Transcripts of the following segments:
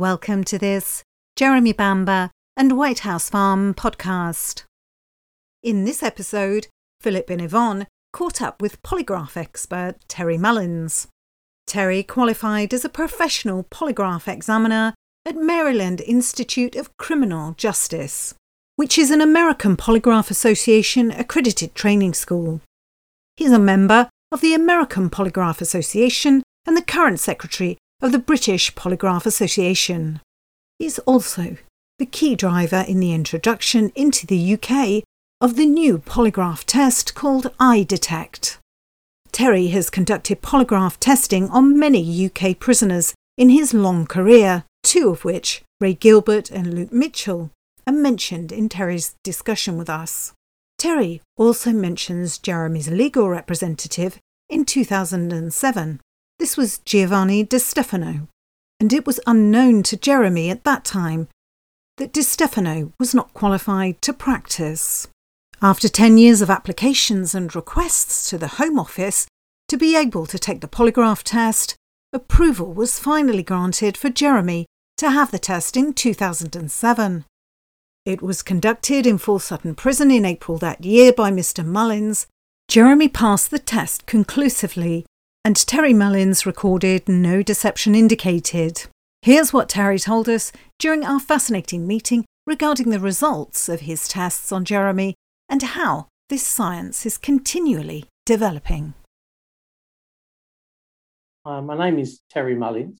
Welcome to this Jeremy Bamber and White House Farm podcast. In this episode, Philip and Yvonne caught up with polygraph expert Terry Mullins. Terry qualified as a professional polygraph examiner at Maryland Institute of Criminal Justice, which is an American Polygraph Association accredited training school. He's a member of the American Polygraph Association and the current secretary of the British Polygraph Association. He's also the key driver in the introduction into the UK of the new polygraph test called iDetect. Terry has conducted polygraph testing on many UK prisoners in his long career, two of which, Ray Gilbert and Luke Mitchell, are mentioned in Terry's discussion with us. Terry also mentions Jeremy's legal representative in 2007. This was Giovanni Di Stefano, and it was unknown to Jeremy at that time that Di Stefano was not qualified to practice. After 10 years of applications and requests to the Home Office to be able to take the polygraph test, approval was finally granted for Jeremy to have the test in 2007. It was conducted in Full Sutton Prison in April that year by Mr. Mullins. Jeremy passed the test conclusively, and Terry Mullins recorded no deception indicated. Here's what Terry told us during our fascinating meeting regarding the results of his tests on Jeremy and how this science is continually developing. Uh, my name is Terry Mullins.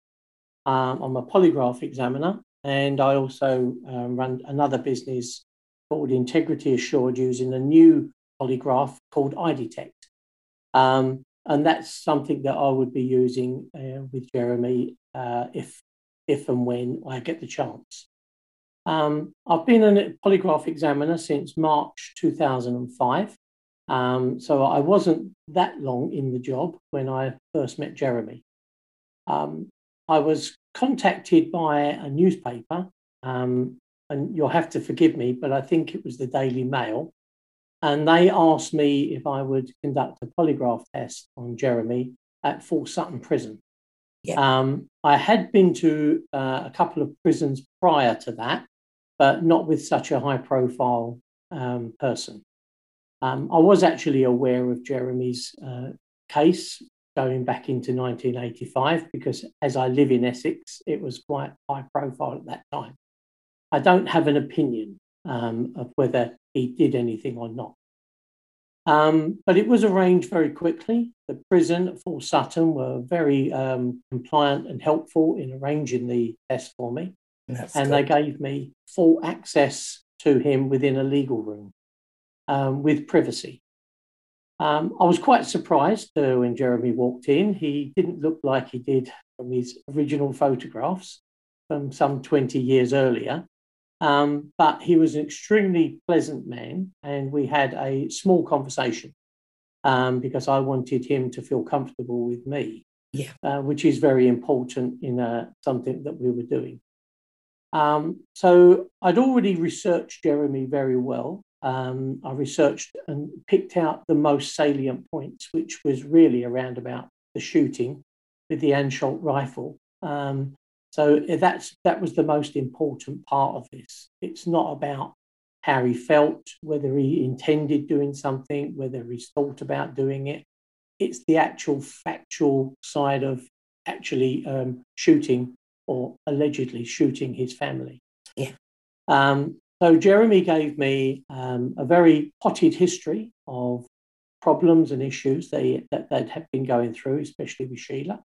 Um, I'm a polygraph examiner and I also um, run another business called Integrity Assured using a new polygraph called iDetect. Um, and that's something that I would be using uh, with Jeremy uh, if, if and when I get the chance. Um, I've been a polygraph examiner since March 2005. Um, so I wasn't that long in the job when I first met Jeremy. Um, I was contacted by a newspaper, um, and you'll have to forgive me, but I think it was the Daily Mail. And they asked me if I would conduct a polygraph test on Jeremy at Full Sutton Prison. Yeah. Um, I had been to uh, a couple of prisons prior to that, but not with such a high profile um, person. Um, I was actually aware of Jeremy's uh, case going back into 1985 because as I live in Essex, it was quite high profile at that time. I don't have an opinion um, of whether he did anything or not. Um, but it was arranged very quickly. The prison at Sutton were very um, compliant and helpful in arranging the test for me. That's and good. they gave me full access to him within a legal room um, with privacy. Um, I was quite surprised uh, when Jeremy walked in. He didn't look like he did from his original photographs from some 20 years earlier. Um, but he was an extremely pleasant man, and we had a small conversation um, because I wanted him to feel comfortable with me, yeah. uh, which is very important in uh, something that we were doing. Um, so I'd already researched Jeremy very well um, I researched and picked out the most salient points, which was really around about the shooting with the Anschutz rifle. Um, so that's that was the most important part of this. It's not about how he felt, whether he intended doing something, whether he's thought about doing it. It's the actual factual side of actually um, shooting or allegedly shooting his family. Yeah. Um, so Jeremy gave me um, a very potted history of problems and issues they, that they'd have been going through, especially with Sheila,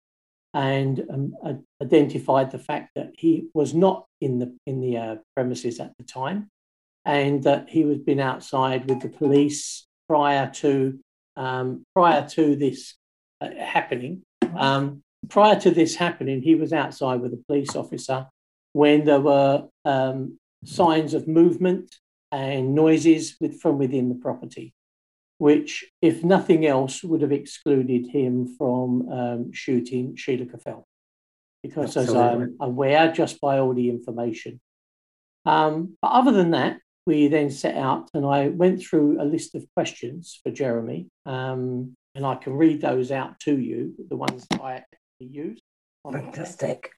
and um, identified the fact that he was not in the in the uh, premises at the time, and that he was been outside with the police prior to um, prior to this uh, happening. Um, prior to this happening, he was outside with a police officer when there were um, signs of movement and noises with, from within the property, which, if nothing else, would have excluded him from um, shooting Sheila Caffell. Because, Absolutely. as I'm aware, just by all the information. Um, but other than that, we then set out and I went through a list of questions for Jeremy. Um, and I can read those out to you, the ones I actually used. Fantastic.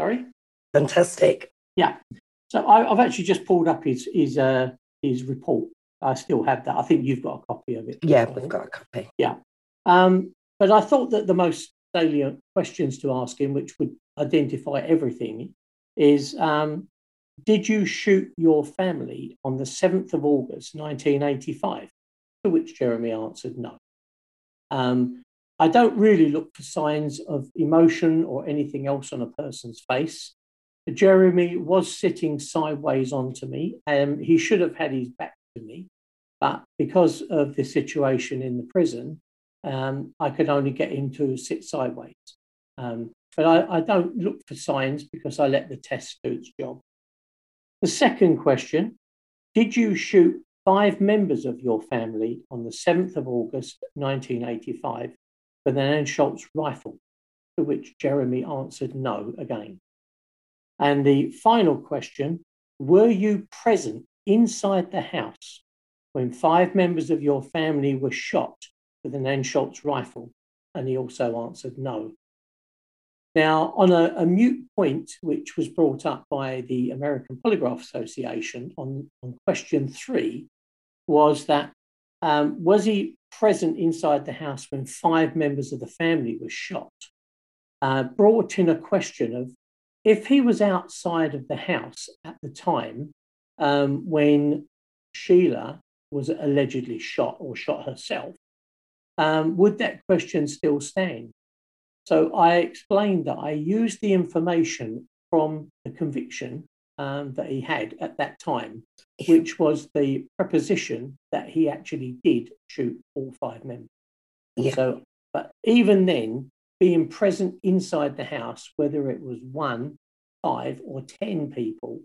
Sorry? Fantastic. Yeah. So I, have actually just pulled up his his uh, his report. I still have that. I think you've got a copy of it. Yeah, we've got a copy. Yeah. Um, but I thought that the most salient questions to ask him, which would identify everything, is um, Did you shoot your family on the 7th of August 1985? To which Jeremy answered no. Um, I don't really look for signs of emotion or anything else on a person's face. Jeremy was sitting sideways onto me, and he should have had his back to me. But because of the situation in the prison, um, I could only get him to sit sideways. Um, but I, I, don't look for signs because I let the test do its job. The second question Did you shoot five members of your family on the 7th of August 1985 with an Anschutz rifle? To which Jeremy answered no again. And the final question Were you present inside the house when five members of your family were shot with an Anschutz rifle? And he also answered no. Now, on a, a mute point, which was brought up by the American Polygraph Association on, on question three, was that um, was he present inside the house when five members of the family were shot? Uh, brought in a question of if he was outside of the house at the time um, when Sheila was allegedly shot or shot herself, um, would that question still stand? So I explained that I used the information from the conviction um, that he had at that time, which was the preposition that he actually did shoot all five members. Yeah. So, but even then, being present inside the house, whether it was one, five, or 10 people,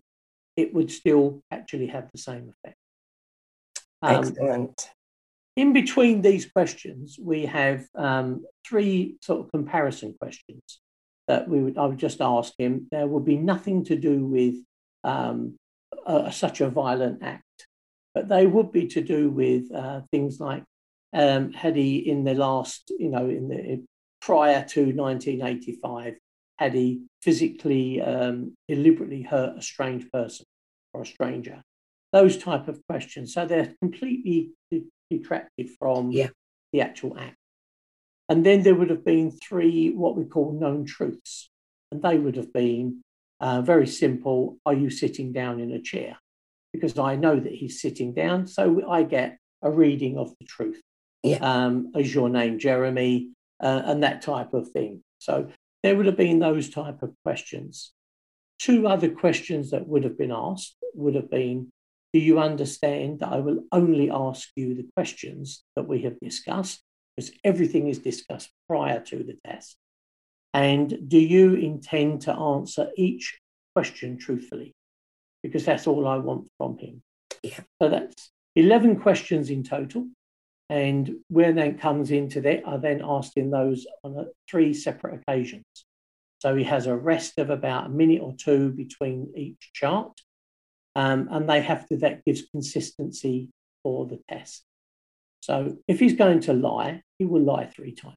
it would still actually have the same effect. Um, Excellent. In between these questions, we have um, three sort of comparison questions that we would I would just ask him. There would be nothing to do with um, a, such a violent act, but they would be to do with uh, things like um, had he in the last, you know, in the prior to 1985, had he physically um, deliberately hurt a strange person or a stranger? Those type of questions. So they're completely detracted from yeah. the actual act. And then there would have been three what we call known truths. And they would have been uh, very simple Are you sitting down in a chair? Because I know that he's sitting down. So I get a reading of the truth. Yeah. Um, is your name Jeremy? Uh, and that type of thing. So there would have been those type of questions. Two other questions that would have been asked would have been do you understand that I will only ask you the questions that we have discussed? Because everything is discussed prior to the test. And do you intend to answer each question truthfully? Because that's all I want from him. Yeah. So that's 11 questions in total. And when that comes into that, I then asked him those on a, three separate occasions. So he has a rest of about a minute or two between each chart um, and they have to, that gives consistency for the test. So if he's going to lie, he will lie three times.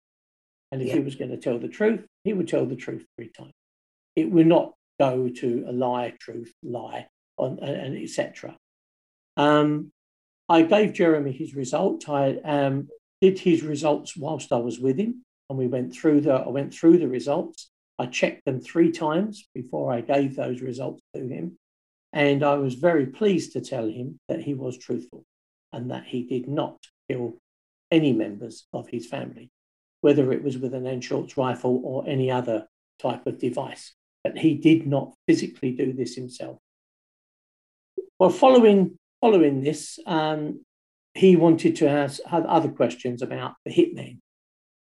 And if yeah. he was going to tell the truth, he would tell the truth three times. It will not go to a lie, truth, lie, on, and etc. Um, I gave Jeremy his result. I um, did his results whilst I was with him, and we went through the. I went through the results. I checked them three times before I gave those results to him. And I was very pleased to tell him that he was truthful and that he did not kill any members of his family, whether it was with an Anschutz rifle or any other type of device. But he did not physically do this himself. Well, following, following this, um, he wanted to ask other questions about the hitman,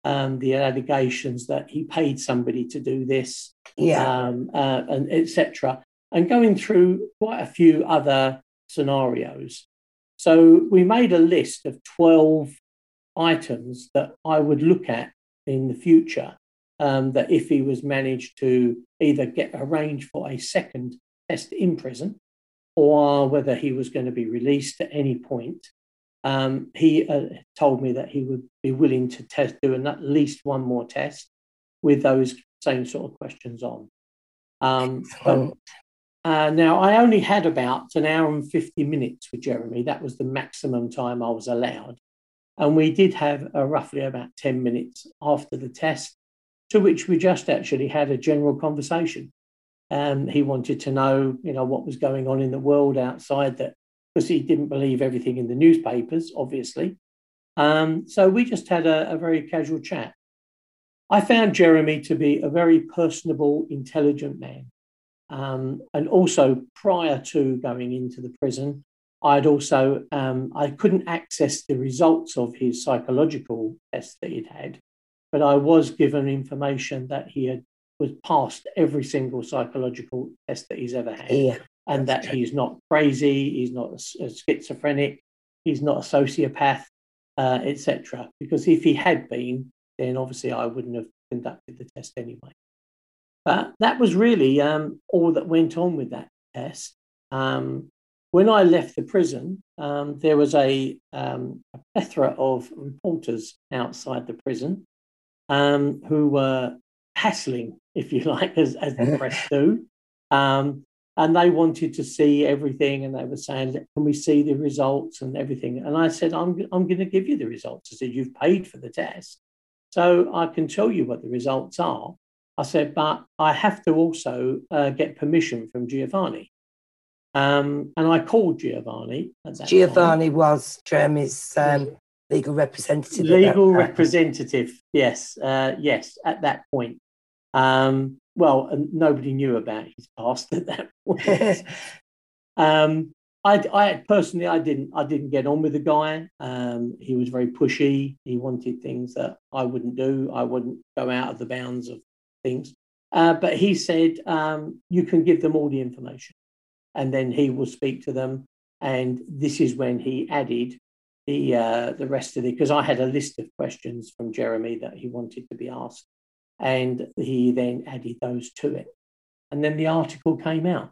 um, the allegations that he paid somebody to do this, yeah. um, uh, and etc and going through quite a few other scenarios. So we made a list of 12 items that I would look at in the future um, that if he was managed to either get arranged for a second test in prison or whether he was going to be released at any point, um, he uh, told me that he would be willing to test, do at least one more test with those same sort of questions on. Um, but, uh, now, I only had about an hour and 50 minutes with Jeremy. That was the maximum time I was allowed. And we did have uh, roughly about 10 minutes after the test, to which we just actually had a general conversation. Um, he wanted to know, you know, what was going on in the world outside that, because he didn't believe everything in the newspapers, obviously. Um, so we just had a, a very casual chat. I found Jeremy to be a very personable, intelligent man. Um, and also, prior to going into the prison, I'd also um, I couldn't access the results of his psychological test that he'd had, but I was given information that he had was passed every single psychological test that he's ever had, Yeah. and that he's not crazy, he's not a, a schizophrenic, he's not a sociopath, uh, etc. Because if he had been, then obviously I wouldn't have conducted the test anyway. But that was really um, all that went on with that test. Um, when I left the prison, um, there was a, um, a plethora of reporters outside the prison um, who were hassling, if you like, as, as the press do. Um, and they wanted to see everything, and they were saying, "Can we see the results and everything?" And I said, "I'm I'm going to give you the results." I said, "You've paid for the test, so I can tell you what the results are." I said, "But I have to also uh, get permission from Giovanni." Um, and I called Giovanni. At that time. Giovanni was Jeremy's um, legal representative. legal representative yes uh, yes at that point um, well nobody knew about his past at that point um, I, I personally i didn't i didn't get on with the guy um, he was very pushy he wanted things that i wouldn't do i wouldn't go out of the bounds of things. Uh, but he said um, you can give them all the information. And then he will speak to them. And this is when he added the uh, the rest of it because I had a list of questions from Jeremy that he wanted to be asked, and he then added those to it, and then the article came out.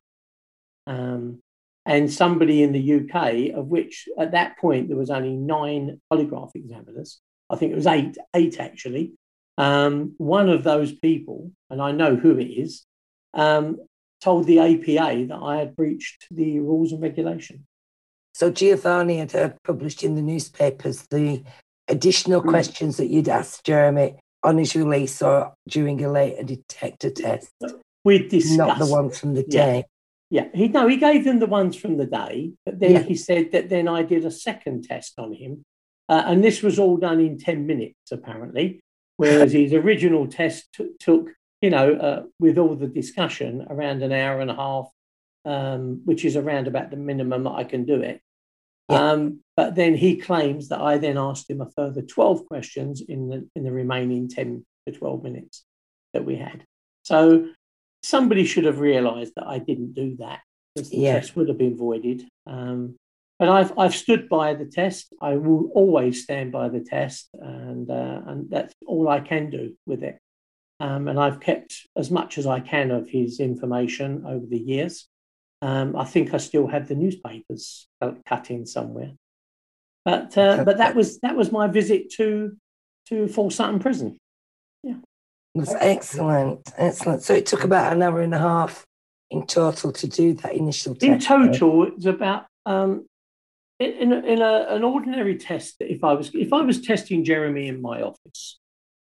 Um, and somebody in the UK, of which at that point there was only nine polygraph examiners, I think it was eight, eight actually. Um, one of those people, and I know who it is, um, told the APA that I had breached the rules and regulation. So Giovanni had uh, published in the newspapers the additional Mm. questions that you'd asked Jeremy on his release or during a later detector test, We discussed not the ones from the Yeah. day. Yeah, he no, he gave them the ones from the day, but then Yeah. he said that then I did a second test on him, uh, and this was all done in ten minutes apparently, whereas his original test t- took you know uh, with all the discussion around an hour and a half, um, which is around about the minimum that I can do it. Yeah. Um, but then he claims that I then asked him a further twelve questions in the in the remaining ten to twelve minutes that we had. So somebody should have realised that I didn't do that because the Yeah. test would have been voided. Um, but I've I've stood by the test. I will always stand by the test, and uh, and that's all I can do with it. Um, and I've kept as much as I can of his information over the years. Um, I think I still have the newspapers uh, cut in somewhere. But uh, but that was that was my visit to to Full Sutton Prison. Yeah, that's excellent, excellent. So it took about an hour and a half in total to do that initial test. In total, it was about um, in, in, a, an ordinary test. If I was if I was testing Jeremy in my office,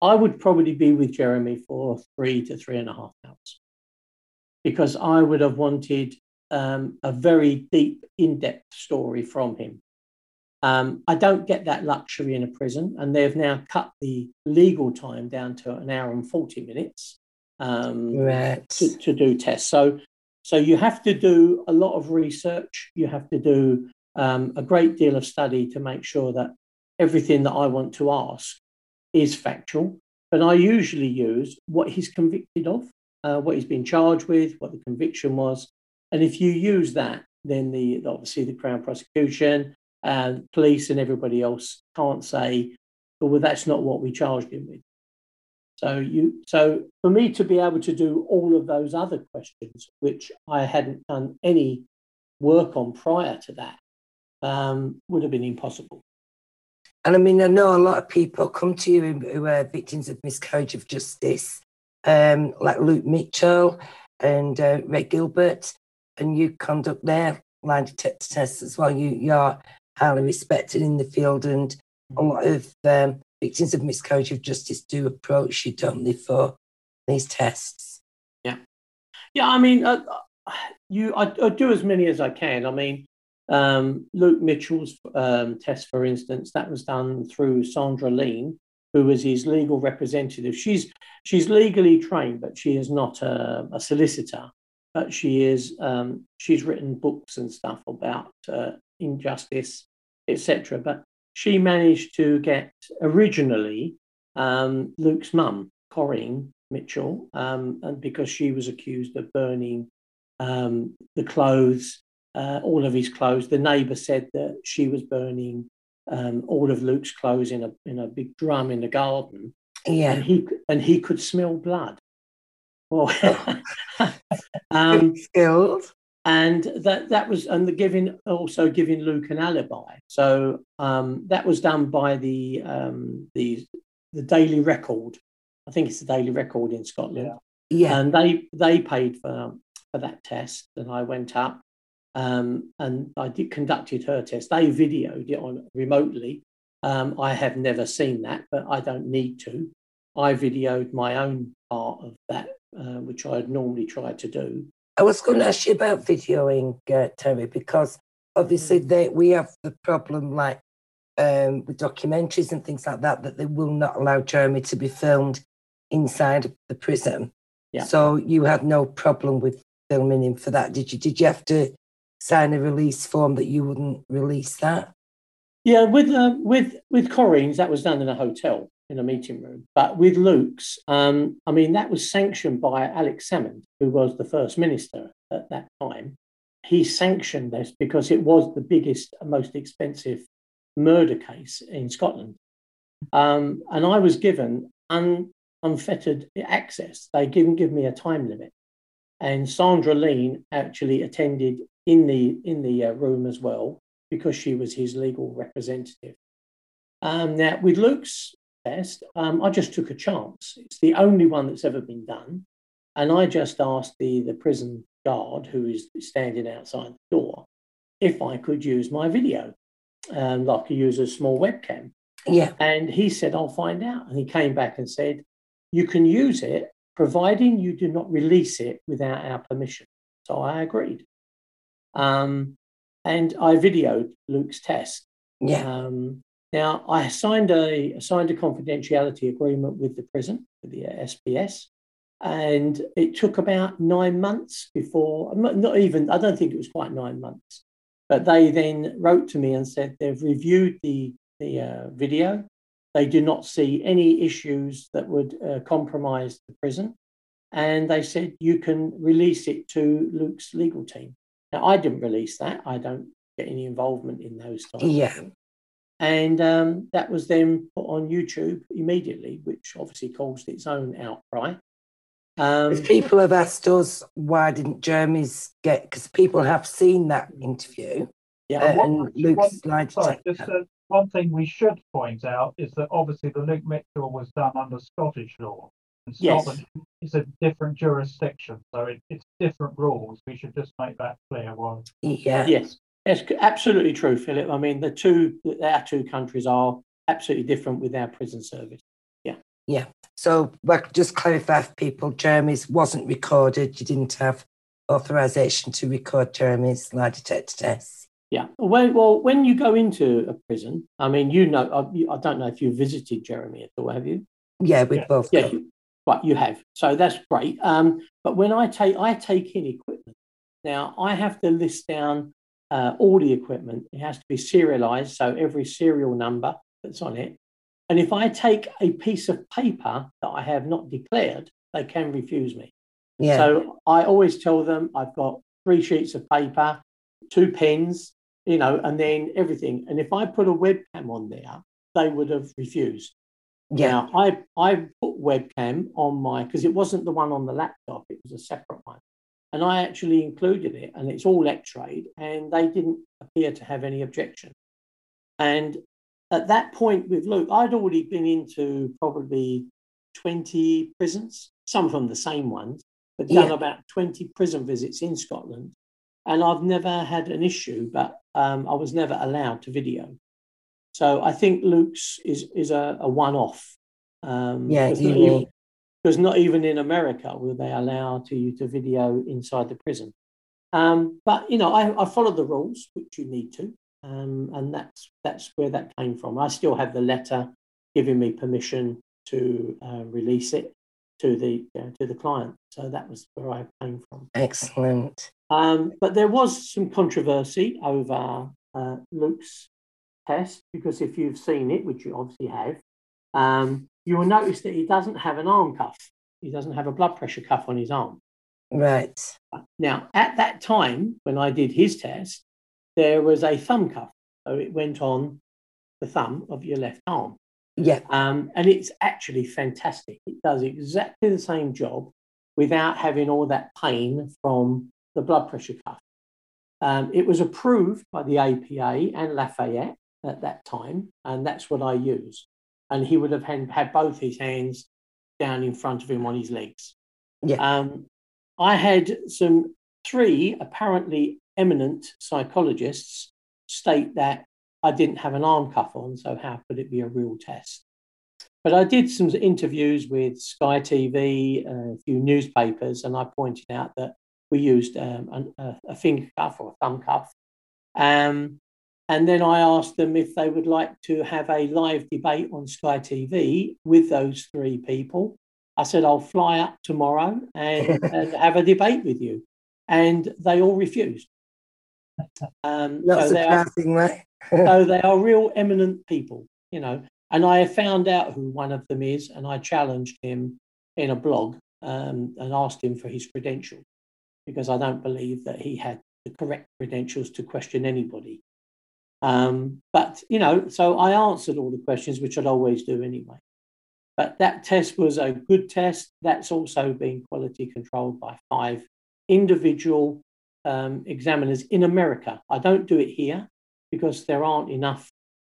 I would probably be with Jeremy for three to three and a half hours, because I would have wanted um, a very deep, in-depth story from him. Um, I don't get that luxury in a prison, and they've now cut the legal time down to an hour and forty minutes. Um, Right. to, to do tests. So, so you have to do a lot of research. You have to do um, a great deal of study to make sure that everything that I want to ask is factual. But I usually use what he's convicted of, uh, what he's been charged with, what the conviction was, and if you use that, then the obviously the Crown prosecution and police and everybody else can't say, "Oh, well, that's not what we charged him with." So you, so for me to be able to do all of those other questions, which I hadn't done any work on prior to that, um, would have been impossible. And I mean, I know a lot of people come to you who- are victims of miscarriage of justice, um, like Luke Mitchell. and uh, Ray Gilbert, and you conduct their lie detector tests as well. You, you are highly respected in the field, and a lot of um, victims of miscarriage of justice do approach you, don't they, for these tests? Yeah. Yeah, I mean, uh, you, I, I, do as many as I can. I mean, um, Luke Mitchell's um, test, for instance, that was done through Sandra Lean, who was his legal representative. She's she's legally trained, but she is not a, a solicitor. But she is um, she's written books and stuff about uh, injustice, etc. But she managed to get originally um, Luke's mum, Corinne Mitchell, um, and because she was accused of burning um, the clothes, uh, all of his clothes, the neighbour said that she was burning um, all of Luke's clothes in a in a big drum in the garden. Yeah, and he and he could smell blood. Well, um, skilled. And that that was and the giving also giving Luke an alibi. So um, that was done by the um, the the Daily Record. I think it's the Daily Record in Scotland. Yeah. And they they paid for for that test, and I went up um, and I did conducted her test. They videoed it on remotely. Um, I have never seen that, but I don't need to. I videoed my own part of that, uh, which I had normally tried to do. I was going to ask you about videoing, uh, Terry, because obviously mm. they, we have the problem like um, with documentaries and things like that, that they will not allow Jeremy to be filmed inside the prison. Yeah. So you had no problem with filming him for that, did you? Did you have to sign a release form that you wouldn't release that? Yeah, with uh, with with Corinne's, that was done in a hotel in a meeting room. But with Luke's, um, I mean, that was sanctioned by Alex Salmond, who was the first minister at that time. He sanctioned this because it was the biggest most expensive murder case in Scotland. Um, and I was given un, unfettered access. They didn't give me a time limit. And Sandra Lean actually attended in the in the uh, room as well because she was his legal representative. Um, now, with Luke's test, um, I just took a chance. It's the only one that's ever been done, and I just asked the the prison guard who is standing outside the door if I could use my video, um, like use a small webcam. Yeah. And he said, I'll find out. And he came back and said, You can use it providing you do not release it without our permission. So I agreed. Um, and I videoed Luke's test. Yeah. Um, now I signed a signed a confidentiality agreement with the prison, with the SPS, and it took about nine months before. Not even. I don't think it was quite nine months, but they then wrote to me and said they've reviewed the the uh, video. They do not see any issues that would uh, compromise the prison, and they said you can release it to Luke's legal team. Now, I didn't release that. I don't get any involvement in those types. Yeah. And um, that was then put on YouTube immediately, which obviously caused its own outcry. Um, people have asked us why didn't Jeremy's get because people have seen that interview. Yeah, uh, and Luke's one, sorry, just, uh, one thing we should point out is that obviously the Luke Mitchell was done under Scottish law. And Scotland yes. is a different jurisdiction, so it, it's different rules. We should just make that clear. Well, yeah, yes, it's absolutely true, Philip. I mean, the two our two countries are absolutely different with our prison service. Yeah, yeah. So, but just clarify for people, Jeremy's wasn't recorded. You didn't have authorization to record Jeremy's lie detector tests. Yeah. Well, well, when you go into a prison, I mean, you know, I, I don't know if you visited Jeremy at all, have you? Yeah, we yeah. both. Yeah, Right, you have. So that's great. Um, but when I take I take in equipment, now I have to list down uh, all the equipment. It has to be serialized, so every serial number that's on it. And if I take a piece of paper that I have not declared, they can refuse me. Yeah. So I always tell them I've got three sheets of paper, two pens, you know, and then everything. And if I put a webcam on there, they would have refused. Yeah. I I put webcam on my because it wasn't the one on the laptop; it was a separate one, and I actually included it, and it's all X-rayed, and they didn't appear to have any objection. And at that point with Luke, I'd already been into probably twenty prisons, some of them the same ones, but done yeah. about 20 prison visits in Scotland. And I've never had an issue, but um, I was never allowed to video. So I think Luke's is, is a, a one off. Um, yeah, because not even in America will they allow to you to video inside the prison. Um, but you know, I, I follow the rules, which you need to, um, and that's that's where that came from. I still have the letter giving me permission to uh, release it to the uh, to the client. So that was where I came from. Excellent. Um, but there was some controversy over uh, Luke's test because if you've seen it, which you obviously have, um, you will notice that he doesn't have an arm cuff. He doesn't have a blood pressure cuff on his arm. Right. Now, at that time, when I did his test, there was a thumb cuff. So it went on the thumb of your left arm. Yeah. Um, and it's actually fantastic. It does exactly the same job without having all that pain from the blood pressure cuff. Um, it was approved by the APA and Lafayette at that time, and that's what I use and he would have had both his hands down in front of him on his legs. Yeah. Um, I had some three apparently eminent psychologists state that I didn't have an arm cuff on, so how could it be a real test? But I did some interviews with Sky TV, a few newspapers, and I pointed out that we used um, a, a, finger cuff or a thumb cuff. Um, and then I asked them if they would like to have a live debate on Sky TV with those three people. I said, I'll fly up tomorrow and, and have a debate with you. And they all refused. Um, Not so. They are, so they are real eminent people, you know. And I found out who one of them is, and I challenged him in a blog um, and asked him for his credentials because I don't believe that he had the correct credentials to question anybody. Um, but, you know, so I answered all the questions, which I'd always do anyway. But that test was a good test. That's also been quality controlled by five individual um, examiners in America. I don't do it here because there aren't enough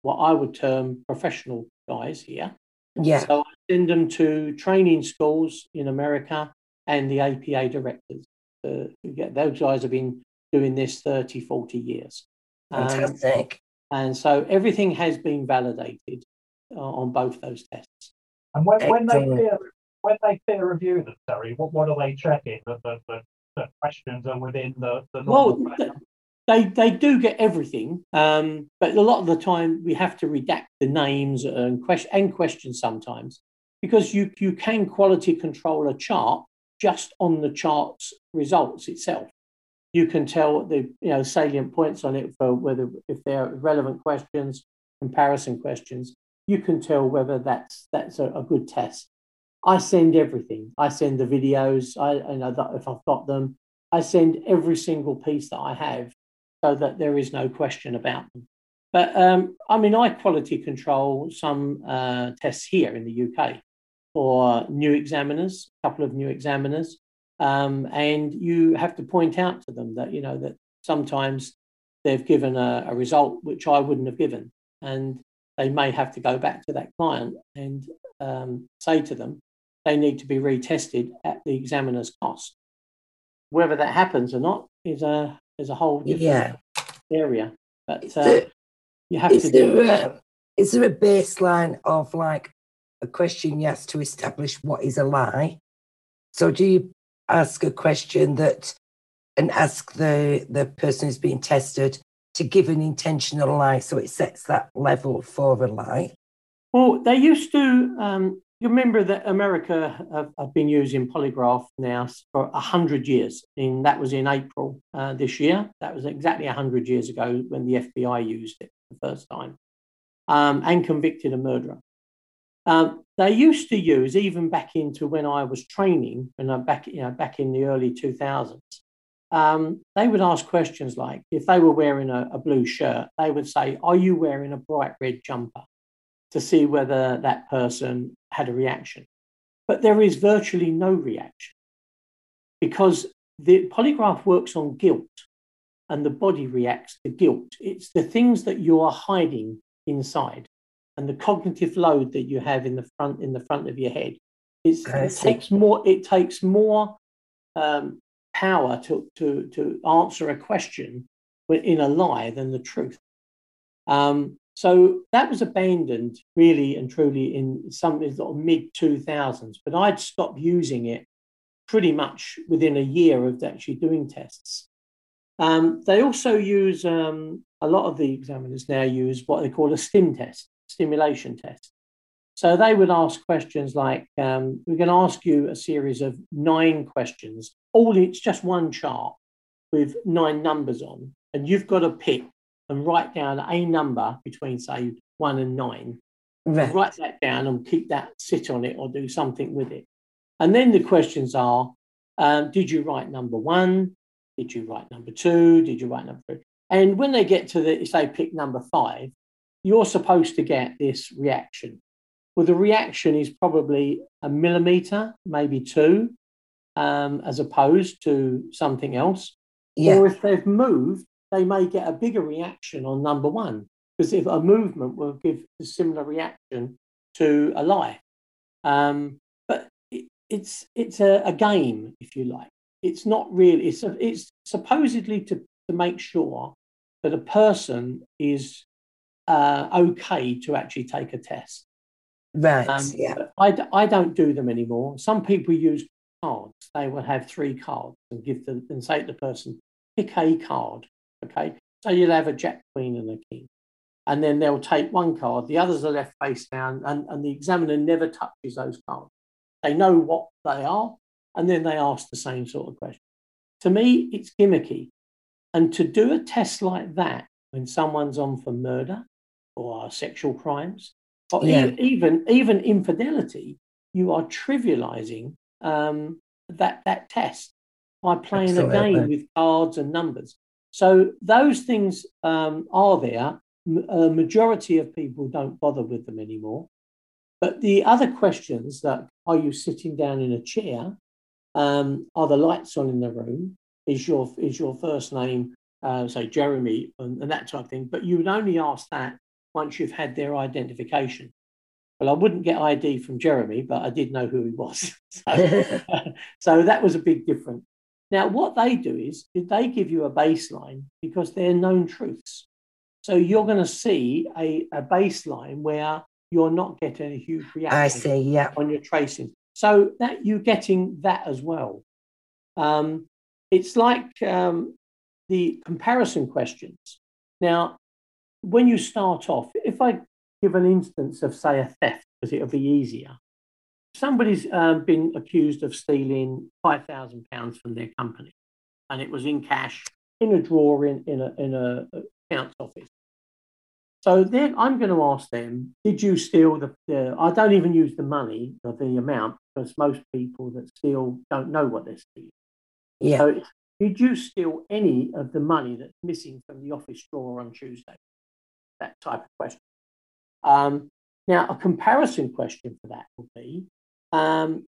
what I would term professional guys here. Yeah. So I send them to training schools in America and the APA directors. Uh, those guys have been doing this 30, 40 years. Fantastic. Um, and so everything has been validated uh, on both those tests. And when, when they peer, when they peer review them, sorry, what, what are they checking? That the, the, the questions are within the, the well, they they do get everything, um, but a lot of the time we have to redact the names and question and questions sometimes because you you can quality control a chart just on the chart's results itself you can tell the you know salient points on it for whether if they're relevant questions, comparison questions. You can tell whether that's that's a, a good test. I send everything. I send the videos. I, I know that if I've got them, I send every single piece that I have, so that there is no question about them. But um, I mean, I quality control some uh, tests here in the UK for new examiners, a couple of new examiners. Um, and you have to point out to them that, you know, that sometimes they've given a, a result which I wouldn't have given. And they may have to go back to that client and um, say to them they need to be retested at the examiner's cost. Whether that happens or not is a is a whole different yeah. area. But uh, you have to. There a, is there a baseline of like a question you ask to establish what is a lie? So do you ask a question that and ask the the person who's being tested to give an intentional lie so it sets that level for a lie. Well they used to um, you remember that america have, have, been using polygraph now for 100 years and that was in april uh, this year. That was exactly 100 years ago when the fbi used it the first time. Um, and convicted a murderer um, they used to use even back into when I was training, and I'm back, you know, back in the early 2000s. Um, they would ask questions like, if they were wearing a, a blue shirt, they would say, "Are you wearing a bright red jumper?" to see whether that person had a reaction. But there is virtually no reaction because the polygraph works on guilt and the body reacts to guilt. It's the things that you are hiding inside and the cognitive load that you have in the front in the front of your head. it takes more. It takes more um, power to, to, to answer a question in a lie than the truth. Um, so that was abandoned really and truly in some sort of mid 2000s, but I'd stopped using it pretty much within a year of actually doing tests. Um, they also use um, a lot of the examiners now use what they call a STIM test, stimulation test. So they would ask questions like, um, "We're going to ask you a series of nine questions. All it's just one chart with nine numbers on, and you've got to pick and write down a number between, say, one and nine. Right. Write that down and keep that, sit on it, or do something with it. And then the questions are um, Did you write number one? Did you write number two? Did you write number three? And when they get to the, say, pick number five, you're supposed to get this reaction. Well, the reaction is probably a millimeter, maybe two, um, as opposed to something else. Yeah. Or if they've moved, they may get a bigger reaction on number one, because if a movement will give a similar reaction to a lie. Um, but it, it's it's a, a, game, if you like. It's not really. It's a, it's supposedly to to make sure that a person is uh, okay to actually take a test. Right. Um, yeah. I, I don't do them anymore. Some people use cards. They will have three cards and give them and say to the person, pick a card Okay, so you'll have a jack, queen, and a king. And then they'll take one card, the others are left face down, and, and the examiner never touches those cards. They know what they are, and then they ask the same sort of question. To me, it's gimmicky. And to do a test like that when someone's on for murder or sexual crimes, or yeah. even, even infidelity, you are trivializing um, that, that test by playing Absolutely. a game with cards and numbers. So those things um, are there. A majority of people don't bother with them anymore. But the other questions that are you sitting down in a chair? Um, are the lights on in the room? Is your is your first name, uh, say Jeremy, and, and that type of thing? But you would only ask that once you've had their identification. Well, I wouldn't get ID from Jeremy, but I did know who he was. so, so that was a big difference. Now, what they do is they give you a baseline because they're known truths. So you're going to see a, a baseline where you're not getting a huge reaction I see, yeah. on your tracing. So that you're getting that as well. Um, it's like um, the comparison questions. Now, when you start off, if I give an instance of, say, a theft, because it'll be easier, somebody's um, been accused of stealing five thousand pounds from their company, and it was in cash in a drawer in in a in a accounts office. So then I'm going to ask them, did you steal the, the, I don't even use the money or the amount because most people that steal don't know what they're stealing. Yeah. So did you steal any of the money that's missing from the office drawer on Tuesday? That type of question. Um, now, a comparison question for that would be um,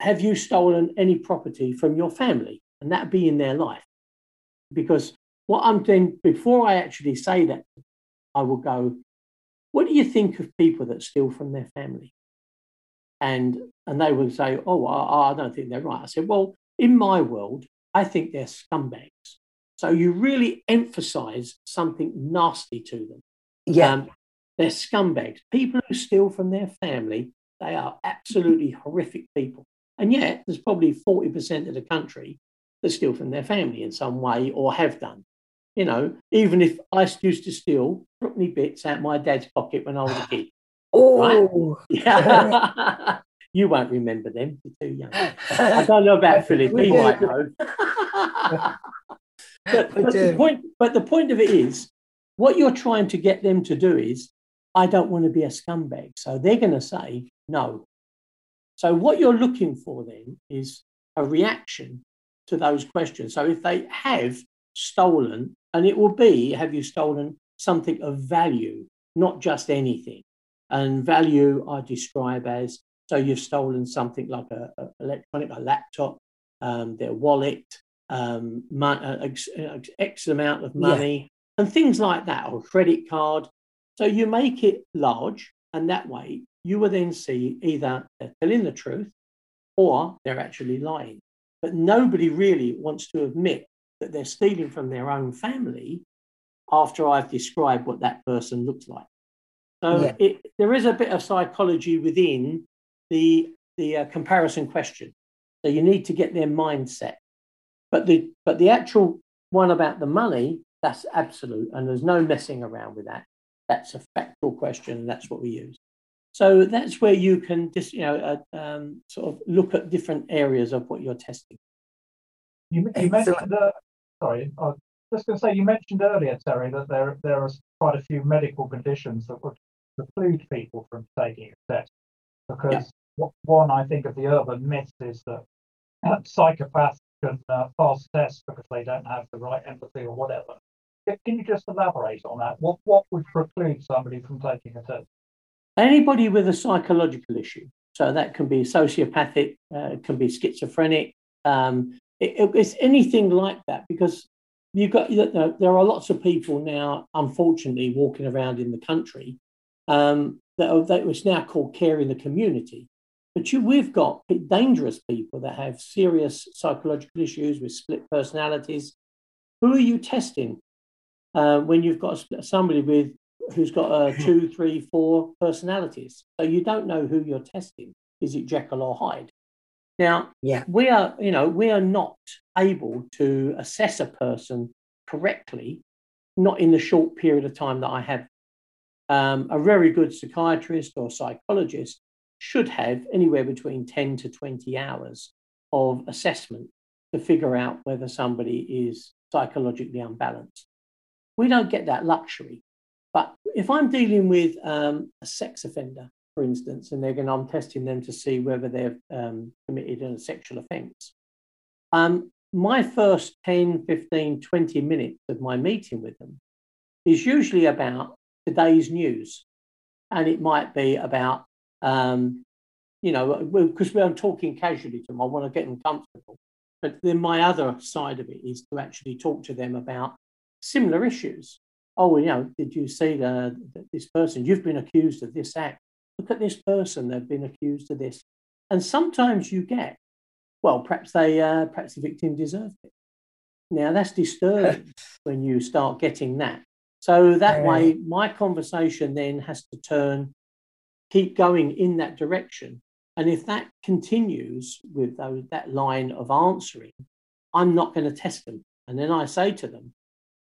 have you stolen any property from your family? And that be in their life. Because what I'm doing, before I actually say that, I will go, what do you think of people that steal from their family? And, and they would say, oh, I, I don't think they're right. I said, well, in my world, I think they're scumbags. So you really emphasize something nasty to them. Yeah. Um, they're scumbags. People who steal from their family they are absolutely horrific people. And yet, there's probably 40% of the country that steal from their family in some way or have done. You know, even if I used to steal Brookney bits out my dad's pocket when I was a kid. Oh, right? yeah. you won't remember them. You're too young. I don't know about Philip. He might know. but, but the point, but the point of it is, what you're trying to get them to do is, I don't want to be a scumbag. So they're going to say, no. So, what you're looking for then is a reaction to those questions. So, if they have stolen, and it will be, have you stolen something of value, not just anything? And value I describe as so you've stolen something like a, a electronic, a laptop, um, their wallet, um, mon- uh, X, uh, amount of money. And things like that, or credit card. So you make it large, and that way you will then see either they're telling the truth or they're actually lying. but nobody really wants to admit that they're stealing from their own family after I've described what that person looks like. So yeah. it, there is a bit of psychology within the the uh, comparison question. So you need to get their mindset. But the but the actual one about the money, that's absolute, and there's no messing around with that. That's a factual question. And that's what we use. So that's where you can just you know uh, um, sort of look at different areas of what you're testing. You, you mentioned uh, sorry, I was just going to say you mentioned earlier, Terry, that there there are quite a few medical conditions that would preclude people from taking a test because yeah. one I think of the urban myth is that psychopaths can uh, pass tests because they don't have the right empathy or whatever. Can you just elaborate on that? What what would preclude somebody from taking a test? Anybody with a psychological issue, so that can be sociopathic, uh, can be schizophrenic, um, it, it's anything like that because you've got you know, there are lots of people now, unfortunately, walking around in the country um, that, are, that was now called care in the community. But you, we've got dangerous people that have serious psychological issues with split personalities. Who are you testing uh, when you've got somebody with who's got uh, two, three, four personalities? So you don't know who you're testing. Is it Jekyll or Hyde? Now, yeah. we are, you know, we are not able to assess a person correctly, not in the short period of time that I have. Um, a very good psychiatrist or psychologist should have anywhere between 10 to 20 hours of assessment to figure out whether somebody is psychologically unbalanced. We don't get that luxury. But if I'm dealing with um, a sex offender for instance, and they're going, I'm testing them to see whether they've um, committed a sexual offence. Um, my first 10, 15, 20 minutes of my meeting with them is usually about today's news. And it might be about, um, you know, because I'm talking casually to them, I want to get them comfortable. But then my other side of it is to actually talk to them about similar issues. Oh, you know, did you see the, this person? You've been accused of this act look at this person, they've been accused of this. And sometimes you get, well, perhaps they, uh, perhaps the victim deserved it. Now that's disturbing when you start getting that. So that yeah. way, my conversation then has to turn, keep going in that direction. And if that continues with those, that line of answering, I'm not going to test them. And then I say to them,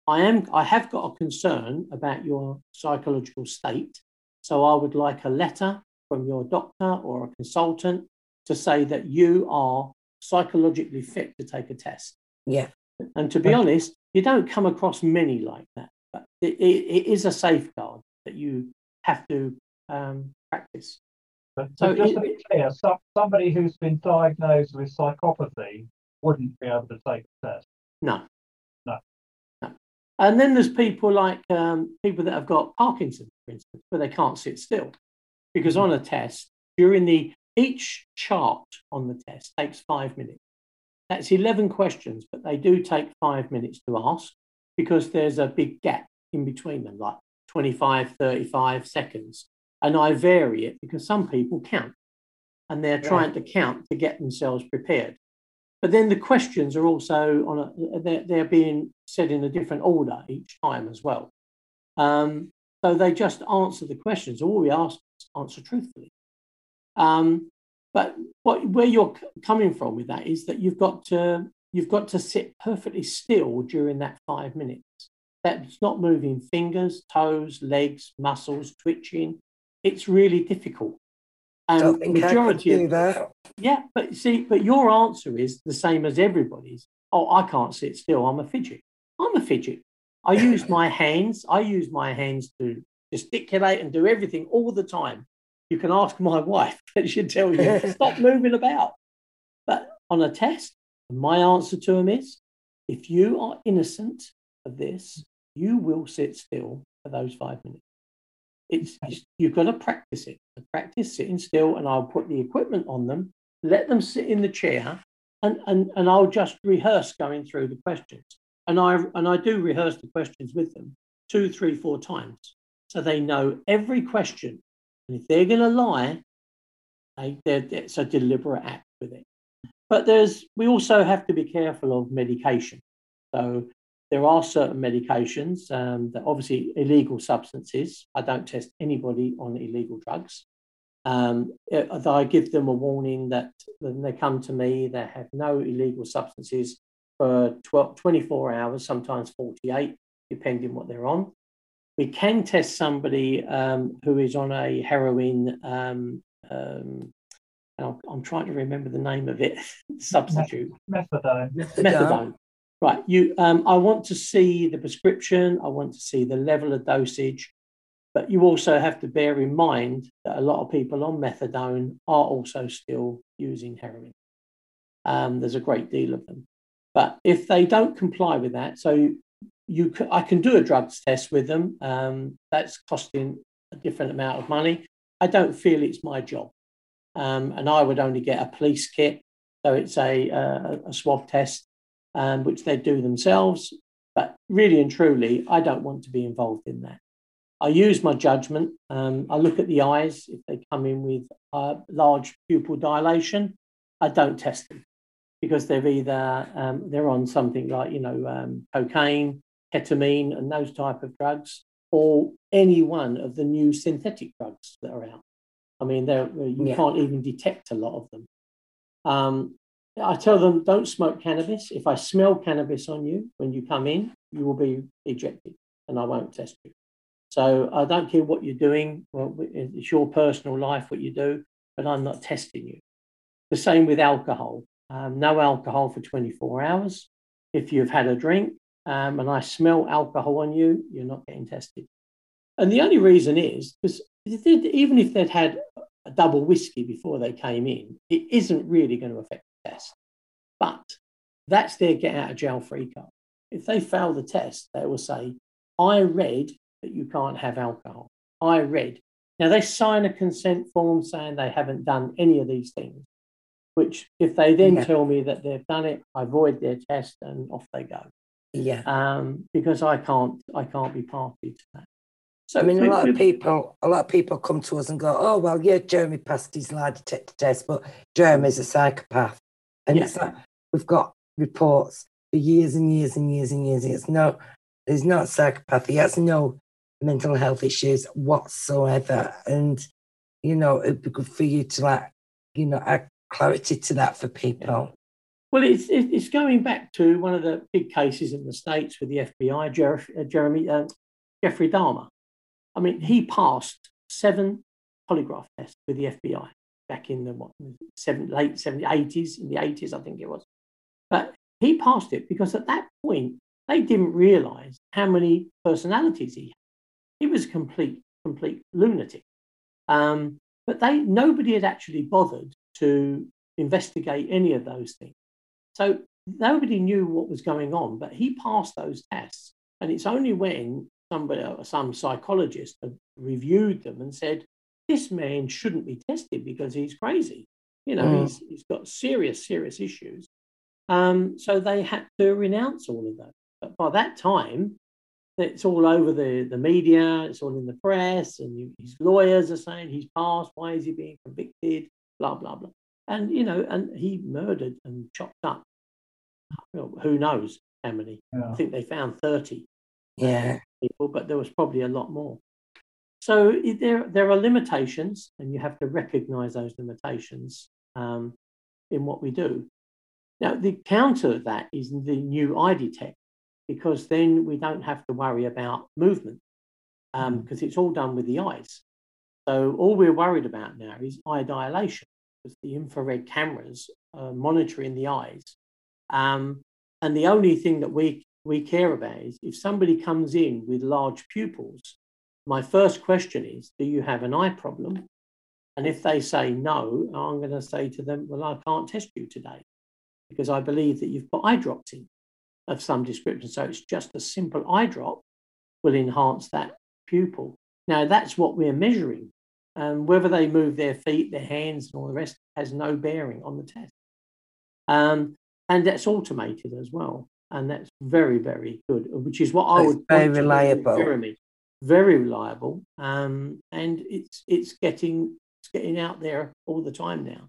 I am, I have got a concern about your psychological state. So I would like a letter from your doctor or a consultant to say that you are psychologically fit to take a test. Yeah. And to be okay. honest, you don't come across many like that. But it, it, it is a safeguard that you have to um, practice. But, so just it, to be clear, so, somebody who's been diagnosed with psychopathy wouldn't be able to take the test. No. No. And then there's people like um, people that have got Parkinson's for instance, where they can't sit still. Because on a test, during the each chart on the test takes five minutes. That's 11 questions, but they do take five minutes to ask because there's a big gap in between them, like 25, 35 seconds. And I vary it because some people count and they're trying to count to get themselves prepared. But then the questions are also on a, they're, they're being said in a different order each time as well. Um, so they just answer the questions. All we ask is answer truthfully. Um, but what, where you're coming from with that is that you've got to you've got to sit perfectly still during that five minutes. That's not moving fingers, toes, legs, muscles, twitching. It's really difficult. And majority of that. Yeah, but see, but your answer is the same as everybody's. Oh, I can't sit still. I'm a fidget. I'm a fidget. I use my hands. I use my hands to gesticulate and do everything all the time. You can ask my wife, and she'll tell you, stop moving about. But on a test, my answer to him is if you are innocent of this, you will sit still for those five minutes. It's, it's you've got to practice it. Practice sitting still, and I'll put the equipment on them, let them sit in the chair, and, and, and I'll just rehearse going through the questions and I and I do rehearse the questions with them two, three, four times, so they know every question. And if they're going to lie, they, it's a deliberate act with it. but there's we also have to be careful of medication. So there are certain medications um, that obviously illegal substances. I don't test anybody on illegal drugs. Um, I give them a warning that when they come to me, they have no illegal substances for 12, 24 hours, sometimes 48, depending what they're on. We can test somebody um, who is on a heroin. Um, um I'm trying to remember the name of it. substitute. Methadone. Methadone. Right. You. Um, I want to see the prescription. I want to see the level of dosage. But you also have to bear in mind that a lot of people on methadone are also still using heroin. Um, there's a great deal of them. But if they don't comply with that, so you I can do a drugs test with them. Um, that's costing a different amount of money. I don't feel it's my job, um, and I would only get a police kit, so it's a a, a swab test, um, which they do themselves. But really and truly, I don't want to be involved in that. I use my judgment. Um, I look at the eyes. If they come in with uh, large pupil dilation, I don't test them because they're either um, they're on something like you know um, cocaine, ketamine, and those type of drugs, or any one of the new synthetic drugs that are out. I mean, you yeah. can't even detect a lot of them. I tell them don't smoke cannabis. If I smell cannabis on you when you come in, you will be ejected, and I won't test you. So I don't care what you're doing. Well, it's your personal life, what you do, but I'm not testing you. The same with alcohol. Um, no alcohol for 24 hours. If you've had a drink um, and I smell alcohol on you, you're not getting tested. And the only reason is because even if they'd had a double whiskey before they came in, it isn't really going to affect test. But that's their get out of jail free card. If they fail the test, they will say, I read that you can't have alcohol. I read. Now, they sign a consent form saying they haven't done any of these things, which, if they then yeah. tell me that they've done it, I void their test and off they go. Yeah. Um, because I can't, I can't be party to that. So I mean, a lot of people, a lot of people come to us and go, "Oh, well, yeah, Jeremy passed his lie detector test, but Jeremy's a psychopath." And yeah. it's like we've got reports for years and years and years and years. It's no, there's not psychopathy. He has no mental health issues whatsoever. And, you know, it'd be good for you to like, you know, add clarity to that for people. Well, it's, it's going back to one of the big cases in the States with the FBI, Jer- uh, Jeremy, uh, Jeffrey Dahmer. I mean, he passed seven polygraph tests with the FBI back in the what, seven, late 70s, 80s, in the 80s, I think it was. But he passed it because at that point, they didn't realize how many personalities he had. He was a complete, complete lunatic. Um, but they nobody had actually bothered to investigate any of those things. So nobody knew what was going on, but he passed those tests. And it's only when somebody, some psychologist reviewed them and said, this man shouldn't be tested because he's crazy. You know, mm. he's, he's got serious, serious issues. Um, so they had to renounce all of that. But by that time, it's all over the, the media, it's all in the press, and you, his lawyers are saying he's passed, why is he being convicted, blah, blah, blah. And, you know, and he murdered and chopped up, well, who knows how many. Yeah. I think they found 30 yeah. people, but there was probably a lot more. So there, there are limitations, and you have to recognize those limitations um, in what we do. Now, the counter to that is the new EyeDetect because then we don't have to worry about movement because um, mm. it's all done with the eyes. So all we're worried about now is eye dilation because the infrared cameras are monitoring the eyes. Um, and the only thing that we, we care about is if somebody comes in with large pupils, my first question is, do you have an eye problem? And if they say no, I'm going to say to them, well, I can't test you today because I believe that you've put eye drops in of some description. So it's just a simple eye drop will enhance that pupil. Now, that's what we're measuring. Um, whether they move their feet, their hands, and all the rest has no bearing on the test. Um, and that's automated as well. And that's very, very good, which is what I would very reliable. Jeremy. Very reliable. Um, and it's it's getting it's getting out there all the time now.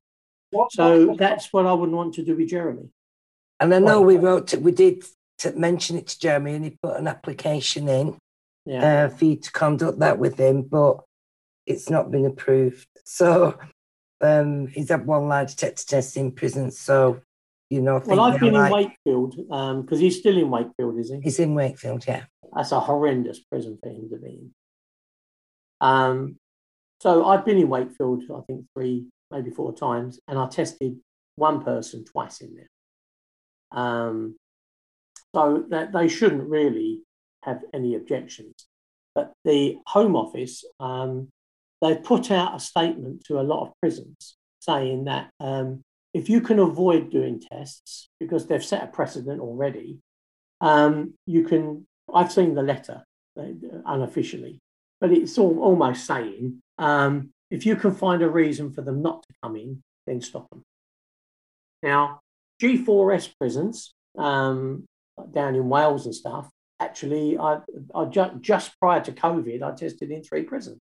so that's what I wouldn't want to do with Jeremy. And I know we wrote, to, we did to mention it to Jeremy, and he put an application in Yeah. uh, for you to conduct that with him, but it's not been approved. So um, he's had one lie detector test in prison. So you know, I think well, I've they're been in Wakefield because he's still in Wakefield, is he? He's in Wakefield, yeah. That's a horrendous prison for him to be in. Um, so I've been in Wakefield, I think three, maybe four times, and I tested one person twice in there. Um, so that they shouldn't really have any objections. But the Home Office, um, they put out a statement to a lot of prisons saying that um, if you can avoid doing tests because they've set a precedent already, um, you can. I've seen the letter uh, unofficially, but it's all, almost saying um, if you can find a reason for them not to come in, then stop them. Now, G4S prisons um, down in Wales and stuff. Actually, I, I ju- just prior to COVID, I tested in three prisons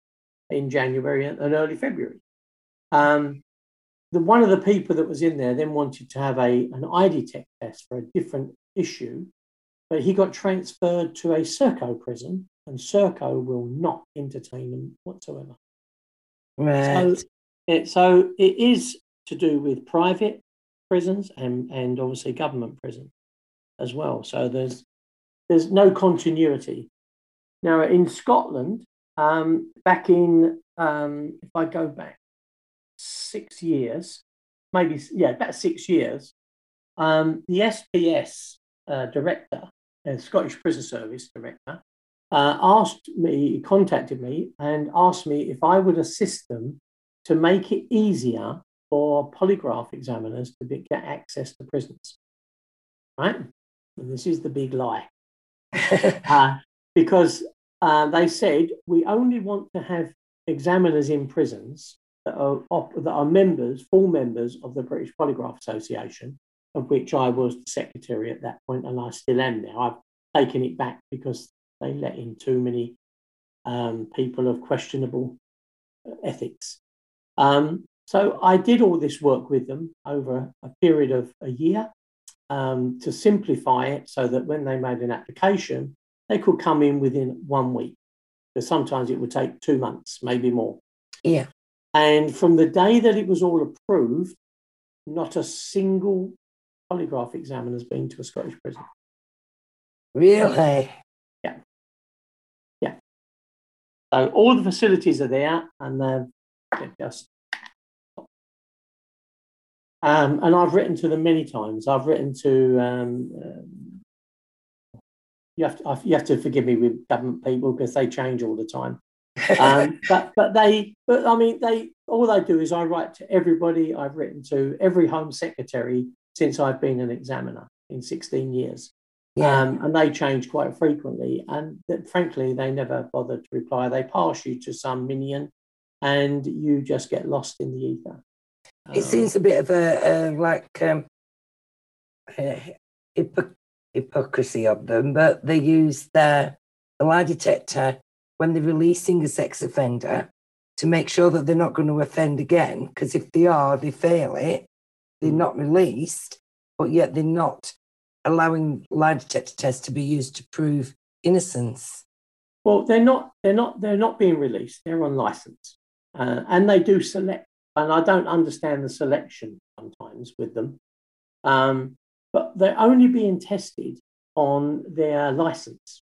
in January and early February. Um, the one of the people that was in there then wanted to have a an EyeDetect test for a different issue, but he got transferred to a Serco prison, and Serco will not entertain him whatsoever. Right. So, it, so it is to do with private prisons and, and obviously government prison as well. So there's there's no continuity. Now in Scotland, um, back in um, if I go back six years, maybe yeah, about six years, um, the SPS uh, director, uh, Scottish Prison Service director, uh, asked me, contacted me, and asked me if I would assist them to make it easier for polygraph examiners to be, get access to prisons. Right? And this is the big lie. Uh, because uh, they said we only want to have examiners in prisons that are, that are members, full members of the British Polygraph Association, of which I was the secretary at that point, and I still am now. I've taken it back because they let in too many um, people of questionable ethics. Um, so I did all this work with them over a period of a year um, to simplify it so that when they made an application, they could come in within one week. Because sometimes it would take two months, maybe more. yeah. And from the day that it was all approved, not a single polygraph examiner has been to a Scottish prison. Really? Yeah. Yeah. So all the facilities are there, and they're, they're just. Um, and I've written to them many times. I've written to. Um, um, you have to. You have to forgive me with government people because they change all the time. Um, but but they. But I mean, they. All they do is I write to everybody. I've written to every Home Secretary since I've been an examiner in 16 years. yeah. Um, and they change quite frequently. And that, frankly, they never bother to reply. They pass you to some minion and you just get lost in the ether. It Um, seems a bit of a, like um, uh, hypo- hypocrisy of them, but they use their the lie detector when they're releasing a sex offender to make sure that they're not going to offend again. Because if they are, they fail it, they're Mm. not released, but yet they're not allowing lie detector tests to be used to prove innocence. Well, they're not. They're not. They're not being released. They're on license, uh, and they do select. And I don't understand the selection sometimes with them, um, but they're only being tested on their license.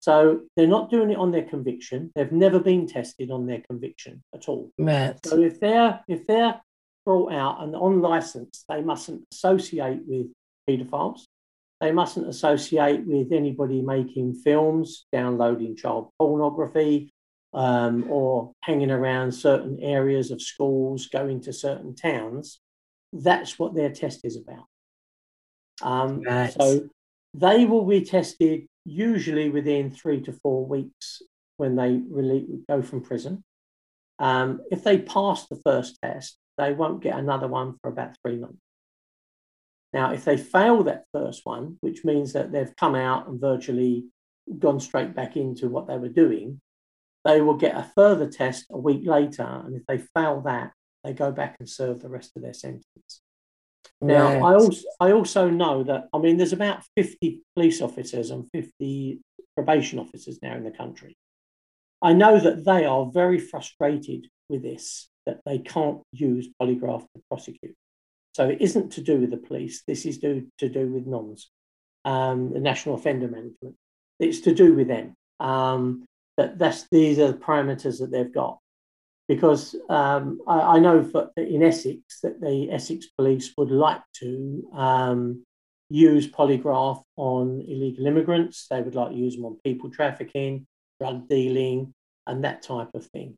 So they're not doing it on their conviction. They've never been tested on their conviction at all. Right. So if they're if they're brought out and on license, they mustn't associate with paedophiles. They mustn't associate with anybody making films, downloading child pornography, um, or hanging around certain areas of schools, going to certain towns. That's what their test is about. Um, Right. So they will be tested usually within three to four weeks when they really go from prison. Um, if they pass the first test, they won't get another one for about three months. Now, if they fail that first one, which means that they've come out and virtually gone straight back into what they were doing, they will get a further test a week later. And if they fail that, they go back and serve the rest of their sentence. Now, I also I also know that I mean there's about 50 police officers and 50 probation officers now in the country. I know that they are very frustrated with this that they can't use polygraph to prosecute. So it isn't to do with the police. This is to, to do with NOMS, um, the National Offender Management. It's to do with them. Um, that that's these are the parameters that they've got because um, I, I, know for, in Essex that the Essex Police would like to um, use polygraph on illegal immigrants. They would like to use them on people trafficking, drug dealing, and that type of thing.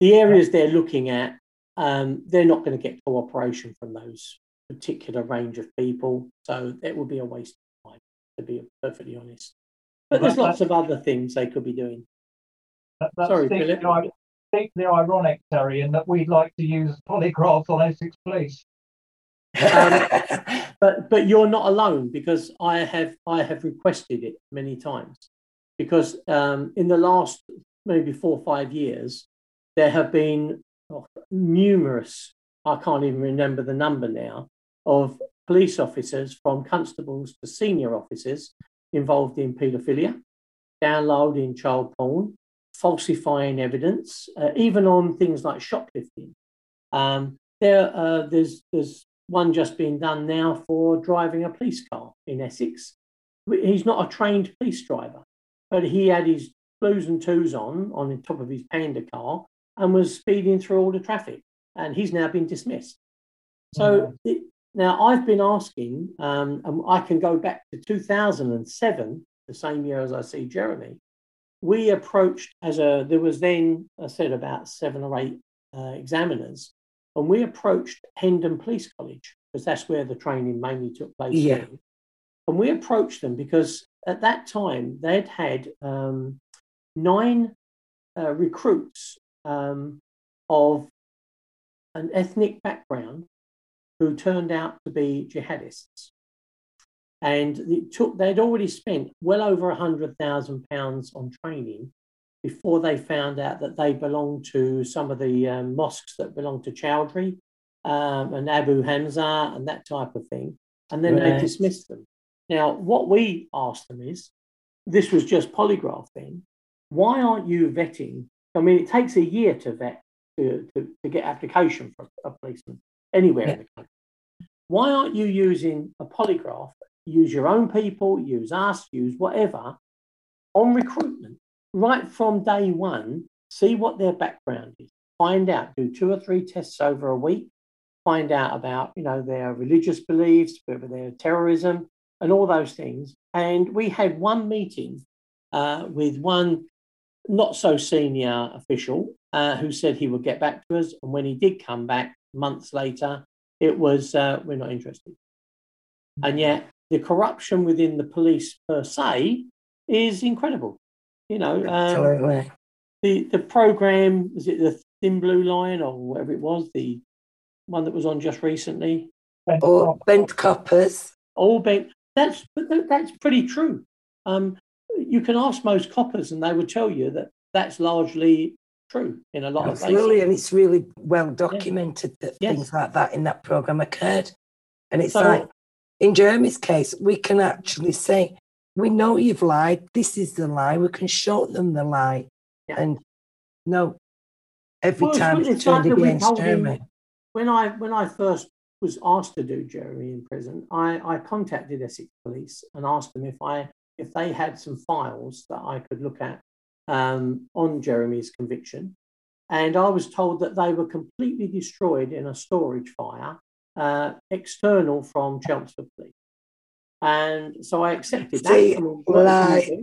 The areas they're looking at, um, they're not going to get cooperation from those particular range of people, so it would be a waste of time, to be perfectly honest. But there's lots of other things they could be doing. That, Sorry, Philip deeply ironic, Terry, in that we'd like to use polygraphs on Essex Police. um, but but you're not alone because I have I have requested it many times because um, in the last maybe four or five years there have been numerous I can't even remember the number now of police officers from constables to senior officers involved in paedophilia, downloading child porn, falsifying evidence, uh, even on things like shoplifting. Um, there, uh, there's, there's one just being done now for driving a police car in Essex. He's not a trained police driver, but he had his blues and twos on on the top of his Panda car and was speeding through all the traffic, and he's now been dismissed. So mm-hmm. it, now I've been asking, um, and I can go back to 2007, the same year as I see Jeremy, we approached as a there was then I said about seven or eight uh, examiners, and we approached Hendon Police College because that's where the training mainly took place. Yeah. And we approached them because at that time they'd had um, nine uh, recruits um, of an ethnic background who turned out to be jihadists and it took they'd already spent well over a hundred thousand pounds on training before they found out that they belonged to some of the um, mosques that belonged to Choudary um, and Abu Hamza and that type of thing, and then right. they dismissed them. Now, what we asked them is, this was just polygraph then. Why aren't you vetting? I mean, it takes a year to vet to, to, to get application for a policeman anywhere yeah. in the country. Why aren't you using a polygraph use your own people, use us, use whatever on recruitment right from day one. See what their background is. Find out, do two or three tests over a week. Find out about, you know, their religious beliefs, whether they're terrorism, and all those things. And we had one meeting uh, with one not so senior official uh, who said he would get back to us. And when he did come back months later, it was, uh, we're not interested. And yet the corruption within the police per se is incredible. You know, um, the the program was it the Thin Blue Line or whatever it was, the one that was on just recently, or bent coppers. All bent. That's that's pretty true. Um, you can ask most coppers, and they would tell you that that's largely true in a lot Absolutely, of places. and it's really well documented yeah. that yes. things like that in that program occurred. And it's so, like in Jeremy's case, we can actually say, we know you've lied. This is the lie. We can show them the lie. Yeah. And no, every well, time it's, it's turned like against Jeremy. When I when I first was asked to do Jeremy in prison, I, I contacted Essex Police and asked them if I if they had some files that I could look at um, on Jeremy's conviction. And I was told that they were completely destroyed in a storage fire uh, external from Chelmsford Police. And so I accepted that. lie.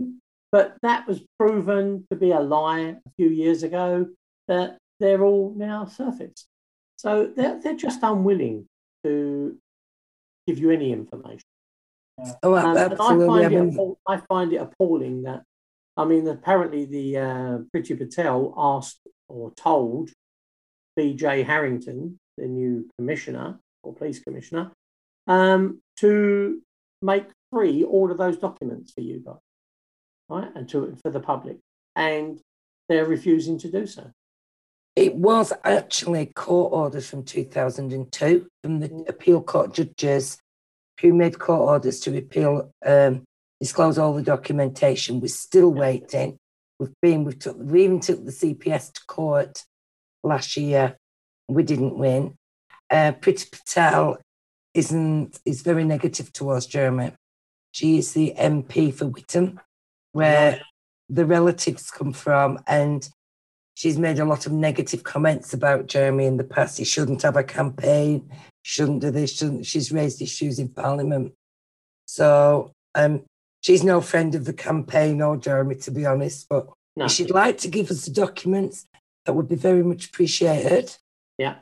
But that was proven to be a lie a few years ago that they're all now surfaced. So they're, they're just unwilling to give you any information. Oh, um, absolutely. I find, it, I find it appalling that, I mean, apparently the uh, Priti Patel asked or told BJ Harrington, the new commissioner, or police commissioner um, to make free all of those documents for you guys, right, and to for the public, and they're refusing to do so. It was actually court orders from 2002 from the Mm. appeal court judges who made court orders to repeal, um, disclose all the documentation. We're still waiting. We've been, we took, we even took the CPS to court last year. We didn't win. Uh, Priti Patel isn't is very negative towards Jeremy. She is the MP for Witham, where the relatives come from, and she's made a lot of negative comments about Jeremy in the past. He shouldn't have a campaign, shouldn't do this, shouldn't. She's raised issues in Parliament. So um, she's no friend of the campaign or Jeremy, to be honest. But No. if she'd like to give us the documents, that would be very much appreciated. Yeah,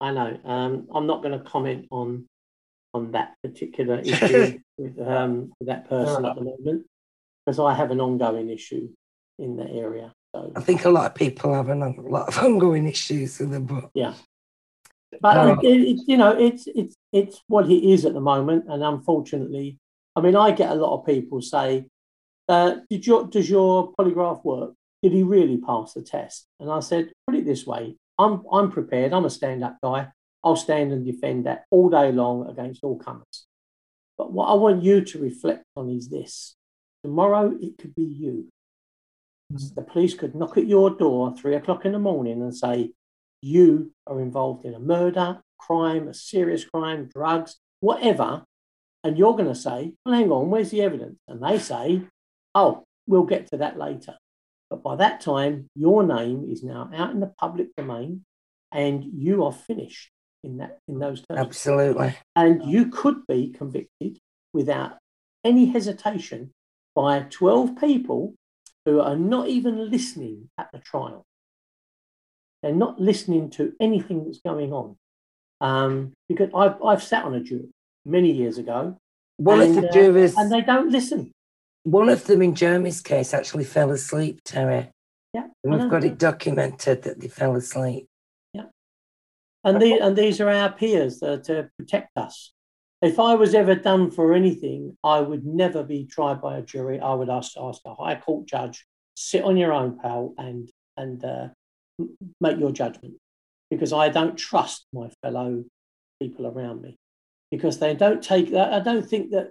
I know. Um, I'm not going to comment on on that particular issue with, um, with that person at the moment because I have an ongoing issue in that area. So I think a lot of people have a lot of ongoing issues with them, but yeah, but Um, it, it, you know, it's it's it's what it is at the moment, and unfortunately, I mean, I get a lot of people say, uh, "Did your does your polygraph work? Did he really pass the test?" And I said, "Put it this way: I'm I'm prepared. I'm a stand-up guy. I'll stand and defend that all day long against all comers. But what I want you to reflect on is this: tomorrow it could be you. Mm. The police could knock at your door three o'clock in the morning and say, you are involved in a murder, crime, a serious crime, drugs, whatever. And you're going to say, well, hang on, where's the evidence? And they say, oh, we'll get to that later. But by that time, your name is now out in the public domain and you are finished in that in those terms. absolutely. And you could be convicted without any hesitation by 12 people who are not even listening at the trial. They're not listening to anything that's going on. Um, because I've, I've sat on a jury many years ago One and, of the uh, jurors, and they don't listen. one of them in Jeremy's case actually fell asleep, Terry. Yeah, And we've got it documented that they fell asleep. And, the, and these are our peers that are to protect us. If I was ever done for anything, I would never be tried by a jury. I would ask, ask a high court judge, sit on your own, pal, and, and uh, make your judgment. Because I don't trust my fellow people around me. Because they don't take. I don't think that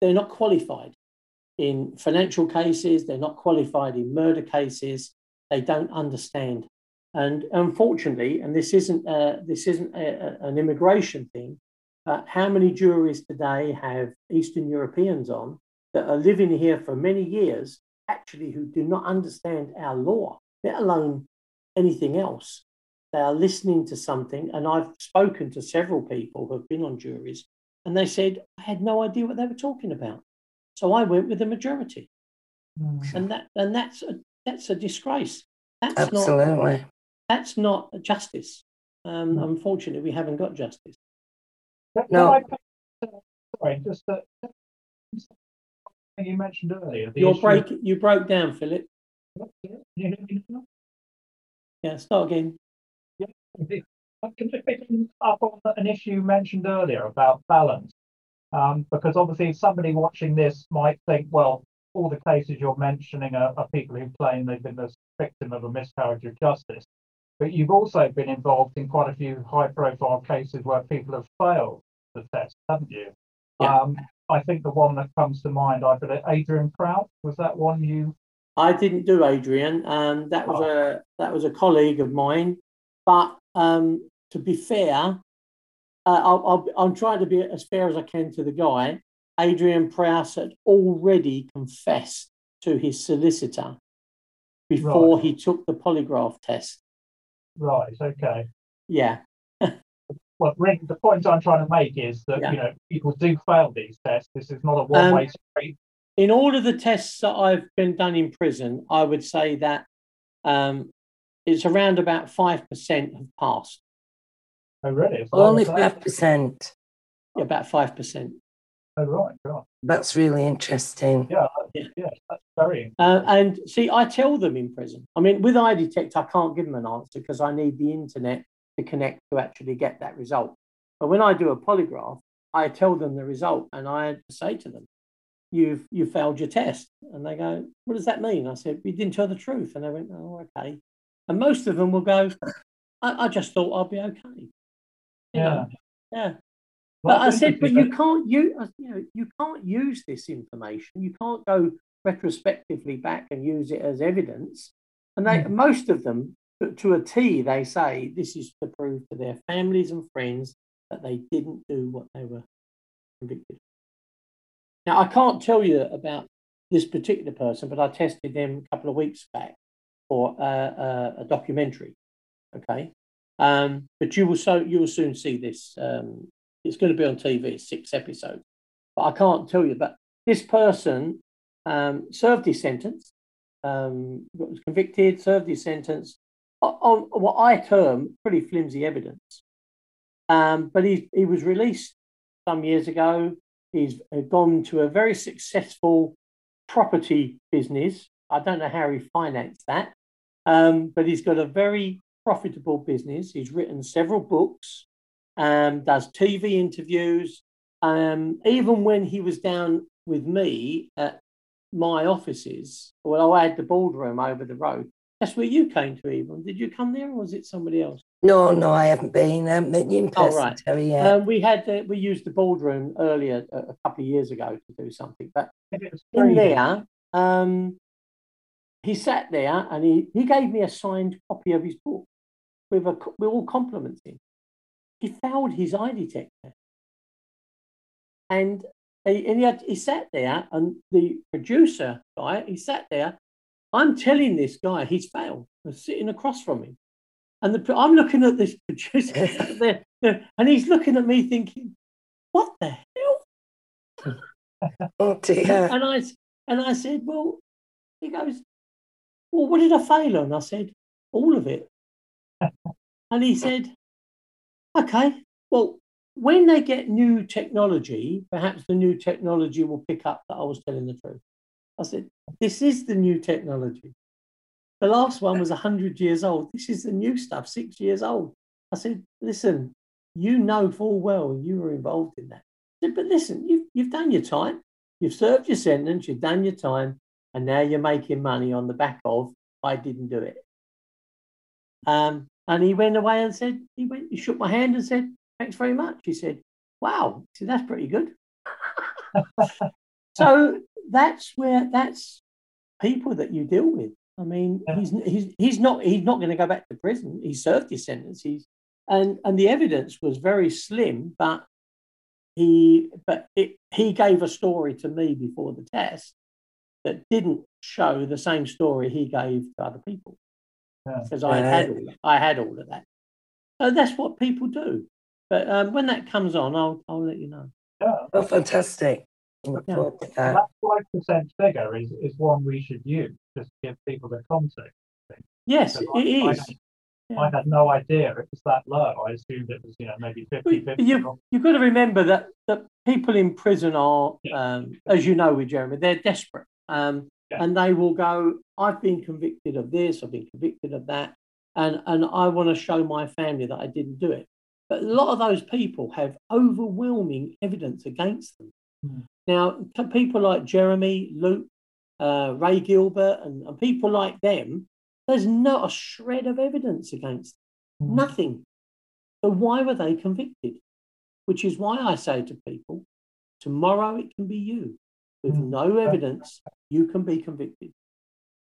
they're not qualified in financial cases, they're not qualified in murder cases, they don't understand. And unfortunately, and this isn't uh, this isn't a, a- an immigration thing, but how many juries today have Eastern Europeans on that are living here for many years, actually who do not understand our law, let alone anything else? They are listening to something, and I've spoken to several people who have been on juries, and they said I had no idea what they were talking about, so I went with the majority, Mm. and that and that's a, that's a disgrace. That's not Absolutely. that's not justice. Um, unfortunately, we haven't got justice. No. I Sorry, just that you mentioned earlier. You're break, you broke down, Philip. You? Yeah, start again. I can just pick up on an issue you mentioned earlier about balance. Um, because obviously somebody watching this might think, well, all the cases you're mentioning are, are people who claim they've been the victim of a miscarriage of justice. But you've also been involved in quite a few high profile cases where people have failed the test, haven't you? Yeah. Um, I think the one that comes to mind, I believe Adrian Prout, was that one you I didn't do Adrian, um, that was a that was a colleague of mine. But um, to be fair, uh, I'll, I'll, I'm trying to be as fair as I can to the guy. Adrian Prowse had already confessed to his solicitor before Right. he took the polygraph test. Right, okay. Yeah, Well, really, the point I'm trying to make is that Yeah. you know people do fail these tests. This is not a one-way Um, street. in all of the tests that I've been done in prison, I would say that um, it's around about five percent have passed. Oh, really? It's Only 5%. Yeah, about five percent. Oh, right, right. That's really interesting. Yeah, Yeah. yes, that's very. Uh, and see, I tell them in prison. I mean, with EyeDetect, I can't give them an answer because I need the internet to connect to actually get that result. But when I do a polygraph, I tell them the result, and I say to them, "You've you failed your test," and they go, "What does that mean?" I said, "You didn't tell the truth," and they went, "Oh, okay." and most of them will go, I, I just thought I'd be okay. You Yeah. know, yeah. But I said, but you can't use, you know, you can't use this information. You can't go retrospectively back and use it as evidence. And they, Mm. most of them, to- to a T, they say this is to prove to their families and friends that they didn't do what they were convicted. Now, I can't tell you about this particular person, but I tested them a couple of weeks back for uh, uh, a documentary. Okay, um, but you will so you will soon see this. Um, it's going to be on TV, six episodes, but I can't tell you. But this person um, served his sentence, um, was convicted, served his sentence on, what I term pretty flimsy evidence. Um, but he he was released some years ago. He's gone to a very successful property business. I don't know how he financed that, um, but he's got a very profitable business. He's written several books, um, does TV interviews. Um, even when he was down with me at my offices, well, I had the boardroom over the road. That's where you came to, even. Did you come there, or was it somebody else? No, no, I haven't been. Met you in Oh, person, right. Terry. Yeah. Um, we had uh, we used the boardroom earlier a, a couple of years ago to do something, but in there, um, he sat there and he, he gave me a signed copy of his book with a co- with all compliments in. He failed his eye detector, and he, and he, had, he sat there, and the producer guy, he sat there. I'm telling this guy he's failed. I'm sitting across from him, and the, I'm looking at this producer there, there, and he's looking at me thinking, "What the hell?" oh dear. And I and I said, well, he goes, well, what did I fail on? I said, all of it. and he said, okay, well, when they get new technology, perhaps the new technology will pick up that I was telling the truth. I said, this is the new technology. The last one was 100 years old. This is the new stuff, six years old. I said, listen, you know full well you were involved in that. Said, but listen, you've, you've done your time. You've served your sentence, you've done your time, and now you're making money on the back of I didn't do it. Um, and he went away and said, he went, he shook my hand and said, thanks very much. He said, wow, see, that's pretty good. so that's where that's people that you deal with. I mean, Yeah. he's he's he's not he's not going to go back to prison. He served his sentence. He's and and the evidence was very slim, but he but it, he gave a story to me before the test that didn't show the same story he gave to other people Yeah. because I had all I had all of that. So that's what people do. But um, when that comes on, I'll I'll let you know. yeah. Oh, fantastic. I Yeah. forward to And that. that five percent figure is, is one we should use just to give people the context. Yes, So it I- I is. had- Yeah. I had no idea it was that low. I assumed it was, you know, maybe 50 But 50. you, you've got to remember that, that people in prison are, Yeah. um, as you know with Jeremy, they're desperate. Um, Yeah. And they will go, I've been convicted of this, I've been convicted of that, and, and I want to show my family that I didn't do it. But a lot of those people have overwhelming evidence against them. Hmm. Now, people like Jeremy, Luke, uh, Ray Gilbert, and, and people like them, there's not a shred of evidence against them. Mm. Nothing. So why were they convicted? Which is why I say to people, tomorrow it can be you. With Mm. no evidence, you can be convicted.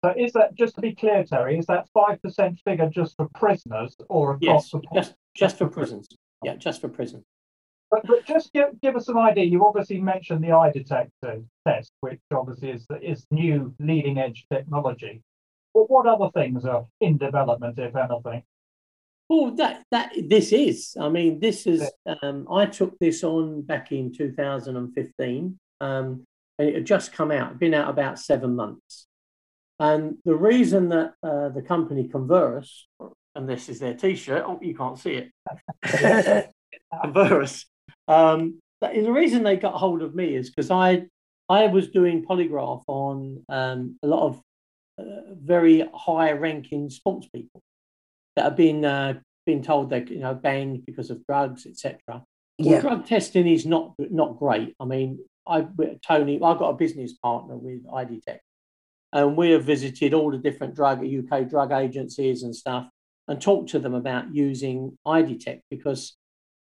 So is that, just to be clear, Terry, is that 5% figure just for prisoners or across Yes, the just just for prisons. Yeah, just for prison. But, but just give, give us an idea. You obviously mentioned the eye detector test, which obviously is, is new leading edge technology. But what other things are in development, if anything? Well, that that this is. I mean, this is. Um, I took this on back in 2015, um, and it had just come out. Been out about seven months. And the reason that uh, the company Converus, and this is their T-shirt. Oh, you can't see it. Converus. Um, the reason they got hold of me is because I I was doing polygraph on um, a lot of uh, very high ranking sports people that have been uh, been told they're you know banned because of drugs, etc. Well, yeah. drug testing is not not great. I mean, I Tony, I've got a business partner with EyeDetect, And we have visited all the different drug UK drug agencies and stuff and talked to them about using EyeDetect because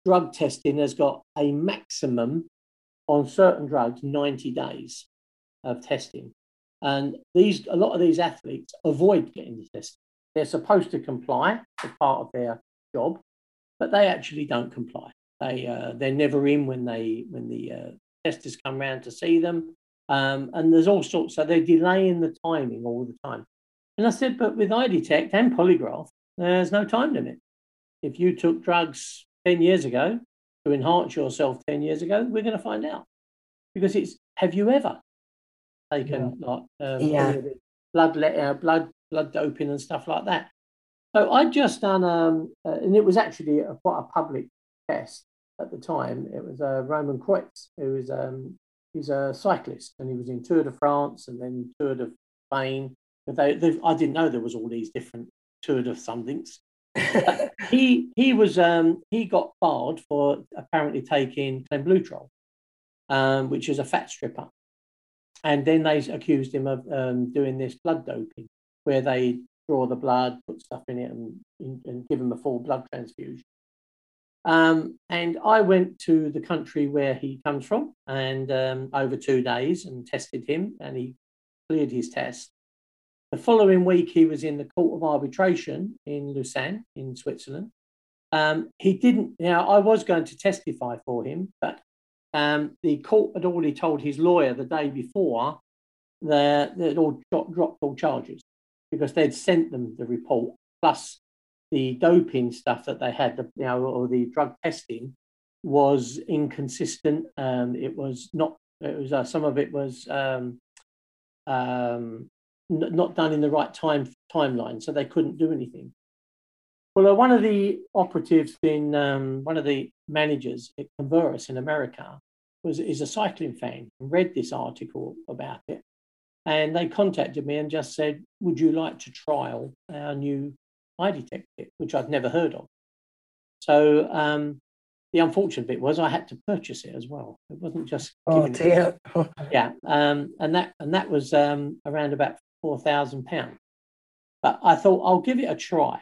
drug testing has got a maximum on certain drugs 90 days of testing. And these a lot of these athletes avoid getting the test. They're supposed to comply as part of their job, but they actually don't comply. They uh, they're never in when they when the uh, testers come round to see them. Um, and there's all sorts, so they're delaying the timing all the time. And I said, but with EyeDetect and Polygraph, there's no time limit. If you took drugs 10 years ago to enhance yourself 10 years ago, we're going to find out. Because it's, have you ever taken yeah. like um, yeah. blood, uh, blood, blood doping and stuff like that? So I'd just done, um, uh, and it was actually a, quite a public test at the time. It was uh, Romain Groschet, who was um, he's a cyclist, and he was in Tour de France and then Tour de Spain. But they, I didn't know there was all these different Tour de somethings. he he was um, he got barred for apparently taking clenbuterol, um, which is a fat stripper, and then they accused him of um, doing this blood doping, where they draw the blood, put stuff in it, and, and give him a full blood transfusion. Um, and I went to the country where he comes from, and um, over two days, and tested him, and he cleared his test. The following week, he was in the Court of Arbitration in Lausanne, in Switzerland. Um, he didn't. Now, I was going to testify for him, but um, the court had already told his lawyer the day before that they'd all dropped, dropped all charges because they'd sent them the report plus the doping stuff that they had, the, you know, or the drug testing was inconsistent. Um, it was not. It was uh, some of it was um, um, not done in the right time timeline, so they couldn't do anything. Well, uh, one of the operatives in um, one of the managers at Converus in America was is a cycling fan and read this article about it, and they contacted me and just said, "Would you like to trial our new EyeDetect kit, which I'd never heard of?" So um, the unfortunate bit was I had to purchase it as well. It wasn't just oh dear, yeah, um, and that and that was um, around about £4,000. But I thought I'll give it a try.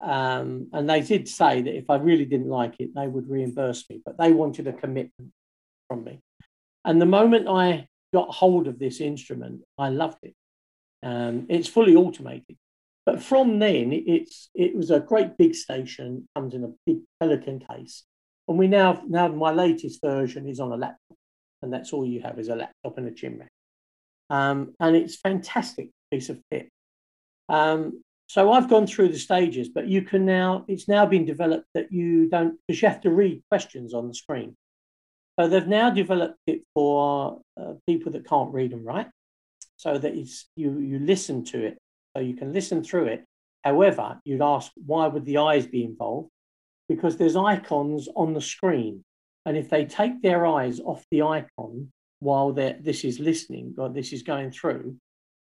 Um, and they did say that if I really didn't like it, they would reimburse me, but they wanted a commitment from me. And the moment I got hold of this instrument, I loved it. Um, it's fully automated. But from then, it's it was a great big station, comes in a big Pelican case, and we now now my latest version is on a laptop, and that's all you have is a laptop and a chin rack, um, and it's fantastic piece of kit. Um, so I've gone through the stages, but you can now, it's now been developed that you don't, because you have to read questions on the screen. So they've now developed it for uh, people that can't read and write, so that it's, you, you listen to it, so you can listen through it. However, you'd ask, why would the eyes be involved? Because there's icons on the screen. And if they take their eyes off the icon while this is listening or this is going through,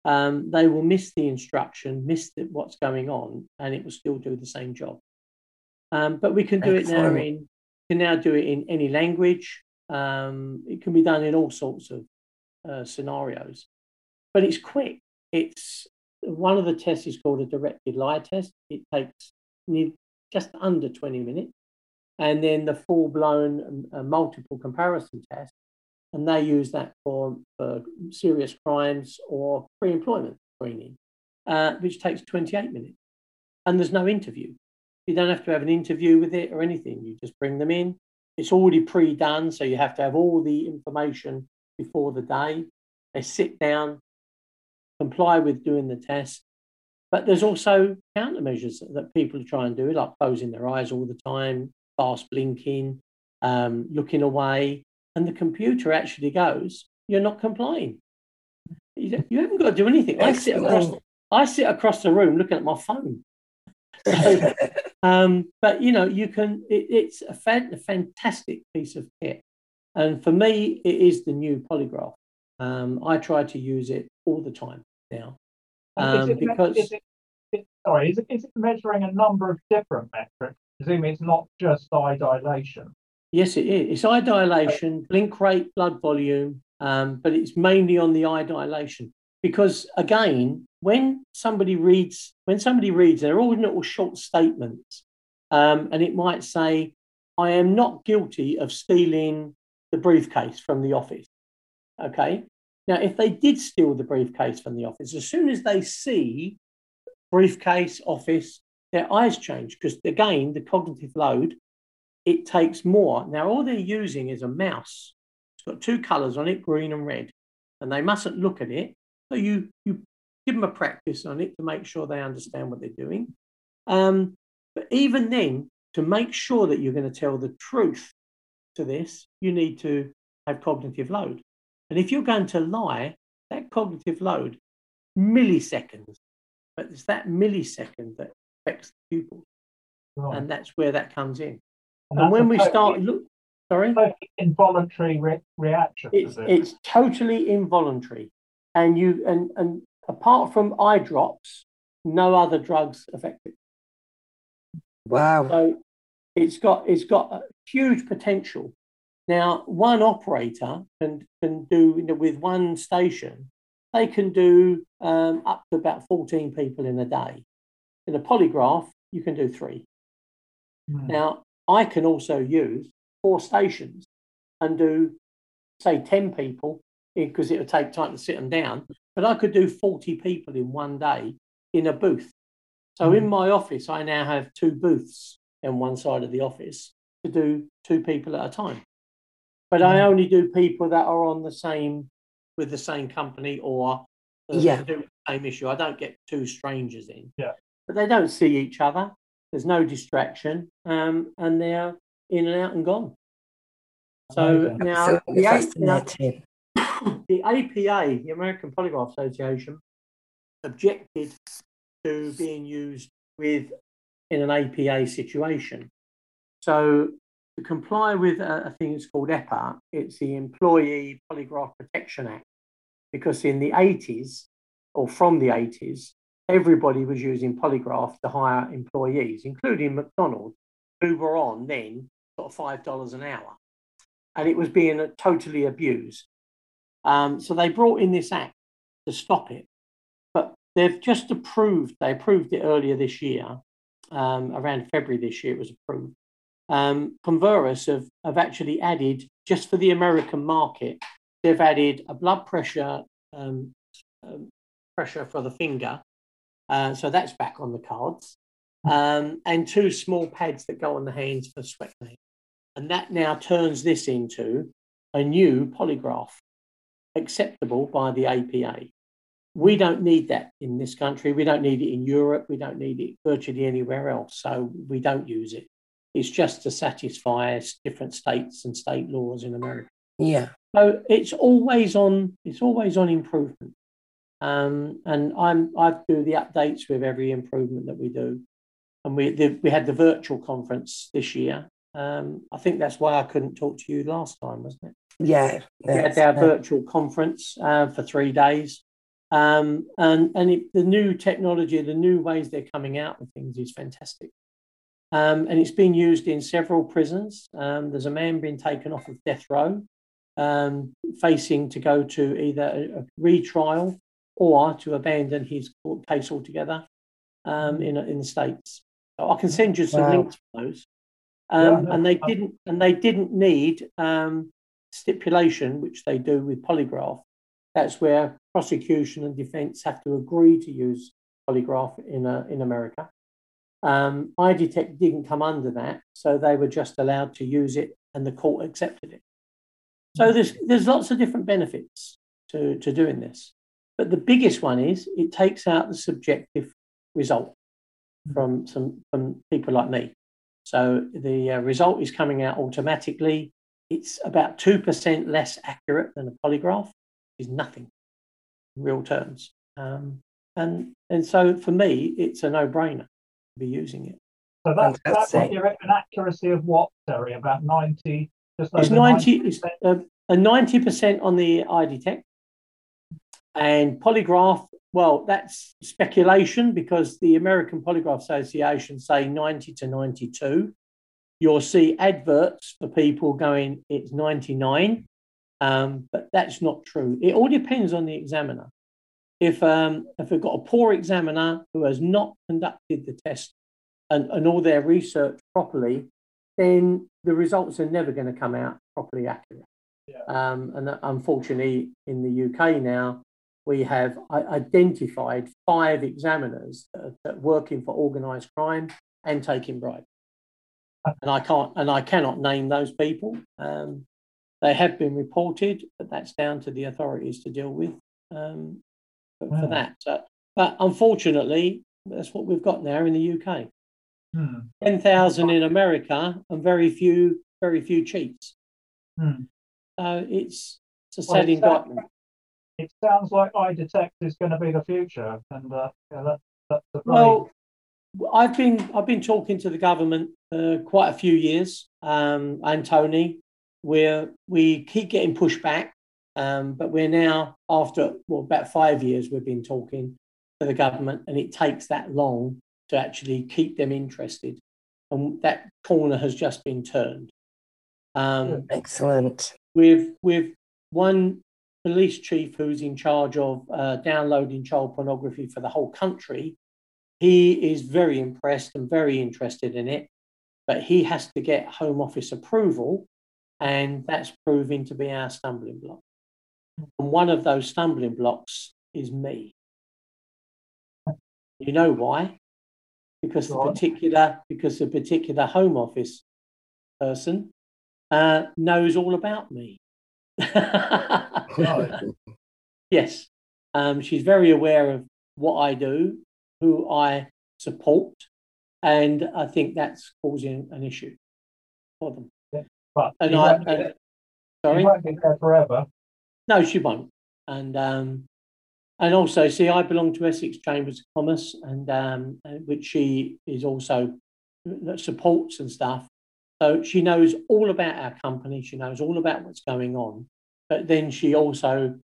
um, they will miss the instruction, miss the, what's going on, and it will still do the same job. Um, but we can do Excellent. it now in can now do it in any language. Um, it can be done in all sorts of uh, scenarios, but it's quick. It's one of the tests is called a directed lie test. It takes just under 20 minutes. And then the full blown uh, multiple comparison test and they use that for, for serious crimes or pre employment screening, uh, which takes 28 minutes. And there's no interview. You don't have to have an interview with it or anything. You just bring them in. It's already pre done, so you have to have all the information before the day. They sit down, comply with doing the test. But there's also countermeasures that people try and do, like closing their eyes all the time, fast blinking, um, looking away, and the computer actually goes, "You're not complying. You, you haven't got to do anything." I sit across, I sit across the room looking at my phone. So, um, but you know, you can. It, it's a, fan, a, fantastic piece of kit, and for me, it is the new polygraph. Um, I try to use it all the time now um, because. Is it, sorry, is it, is it measuring a number of different metrics? Presuming it's not just eye dilation. Yes, it is. It's eye dilation, blink rate, blood volume, um, but it's mainly on the eye dilation. because again, when somebody reads, when somebody reads, they're all little short statements, um, and it might say, "I am not guilty of stealing the briefcase from the office." Okay. Now, if they did steal the briefcase from the office, as soon as they see briefcase, office, their eyes change because again, the cognitive load, it takes more. Now, all they're using is a mouse. It's got two colors on it, green and red, and they mustn't look at it. So you you give them a practice on it to make sure they understand what they're doing. Um, but even then, to make sure that you're going to tell the truth to this, you need to have cognitive load. And if you're going to lie, that cognitive load, milliseconds, but it's that millisecond that affects the pupils. Right. And that's where that comes in. And, and when we start look, sorry, involuntary re- reaction. It's, it? it's totally involuntary, and you and and apart from eye drops, no other drugs affect it. Wow. So it's got it's got a huge potential. Now, one operator can can do you know, with one station, they can do um, up to about fourteen people in a day. In a polygraph, you can do three. Mm. Now, I can also use four stations and do say ten people because it would take time to sit them down. But I could do 40 people in one day in a booth. So mm. in my office, I now have two booths on one side of the office to do two people at a time. But mm. I only do people that are on the same with the same company or uh, yeah. the same issue. I don't get two strangers in. Yeah. But they don't see each other. There's no distraction, um, and they're in and out and gone. So now the, the APA, the American Polygraph Association, objected to being used with in an APA situation. So to comply with a, a thing that's called EPA, it's the Employee Polygraph Protection Act, because in the 80s or from the 80s, everybody was using polygraph to hire employees, including McDonald's, who were on then sort of five dollars an hour, and it was being totally abused. Um, so they brought in this act to stop it. But they've just approved, they approved it earlier this year, um, around February this year, it was approved. Um, Converus have, have actually added, just for the American market, they've added a blood pressure um, um, pressure for the finger. Uh, so that's back on the cards. Um, and two small pads that go on the hands for sweat And that now turns this into a new polygraph acceptable by the APA. We don't need that in this country. We don't need it in Europe. We don't need it virtually anywhere else. So we don't use it. It's just to satisfy different states and state laws in America. Yeah. So it's always on. It's always on improvement. Um, and I'm I do the updates with every improvement that we do. And we the, we had the virtual conference this year. Um, I think that's why I couldn't talk to you last time, wasn't it? Yeah, we had our yeah. virtual conference uh, for three days, um, and and it, the new technology, the new ways they're coming out with things is fantastic, um, and it's been used in several prisons. Um, there's a man being taken off of death row, um, facing to go to either a, a retrial or to abandon his court case altogether um, in in the states. So I can send you some wow. links for those. Um, yeah, and they didn't and they didn't need um, stipulation, which they do with polygraph, that's where prosecution and defence have to agree to use polygraph in, a, in America. Um, EyeDetect didn't come under that, so they were just allowed to use it and the court accepted it. So there's, there's lots of different benefits to, to doing this. But the biggest one is it takes out the subjective result from some from people like me. So the uh, result is coming out automatically it's about 2% less accurate than a polygraph, is nothing in real terms. Um, and, and so for me, it's a no brainer be using it. So that's, that's you reckon accuracy of what, Terry? About 90? Just it's 90, 90%? It's, uh, a 90% on the EyeDetect. And polygraph, well, that's speculation because the American Polygraph Association say 90 to 92 you'll see adverts for people going, it's 99, um, but that's not true. It all depends on the examiner. If um, if we've got a poor examiner who has not conducted the test and, and all their research properly, then the results are never going to come out properly accurate. Yeah. Um, and unfortunately, in the UK now, we have identified five examiners that are, that are working for organised crime and taking bribes. And I can't, and I cannot name those people. Um, they have been reported, but that's down to the authorities to deal with um, for, for, that. So, but unfortunately, that's what we've got now in the UK. Hmm. Ten thousand in America, and very few, very few cheats. Hmm. So it's it's a Well, sad it indictment. sounds, it sounds like EyeDetect is going to be the future, and uh, yeah, that, that's the Well, I've been I've been talking to the government uh, quite a few years, um, and Tony, where we keep getting pushed back, um, but we're now after well about five years we've been talking to the government, and it takes that long to actually keep them interested, and that corner has just been turned. Um, Excellent. with with one police chief who's in charge of uh, downloading child pornography for the whole country. He is very impressed and very interested in it, but he has to get Home Office approval, and that's proving to be our stumbling block. And one of those stumbling blocks is me. You know why? Because the particular because the particular Home Office person uh, knows all about me. Yes, um, she's very aware of what I do, who I support, and I think that's causing an issue for them. but And I, and, sorry, you won't be there forever. No, she won't. And um, and also, see, I belong to Essex Chambers of Commerce, and um, uh, which she is also that supports and stuff. So she knows all about our company. She knows all about what's going on. But then she also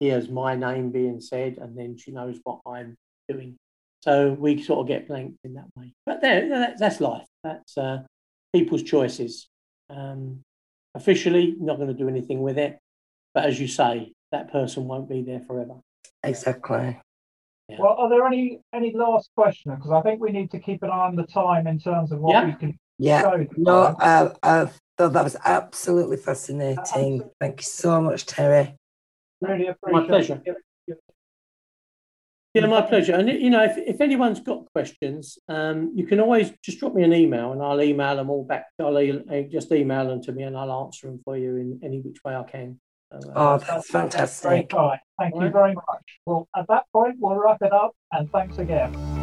hears my name being said, and then she knows what I'm doing. So we sort of get blanked in that way. But there, that, that's life. That's uh, people's choices. Um, officially, not going to do anything with it. But as you say, that person won't be there forever. Exactly. Well, are there any any last questions? Because I think we need to keep an eye on the time in terms of what Yeah. we can Yeah. show. No, tomorrow. I, I thought that was absolutely fascinating. Thank you so much, Terry. really appreciate pleasure. it. Yeah, my pleasure. And you know, if, if anyone's got questions, um, you can always just drop me an email, and I'll email them all back. I'll e- uh, just email them to me, and I'll answer them for you in any which way I can. Uh, Oh, that's Very fantastic. kind. Thank you very much. Well, at that point, we'll wrap it up, and thanks again.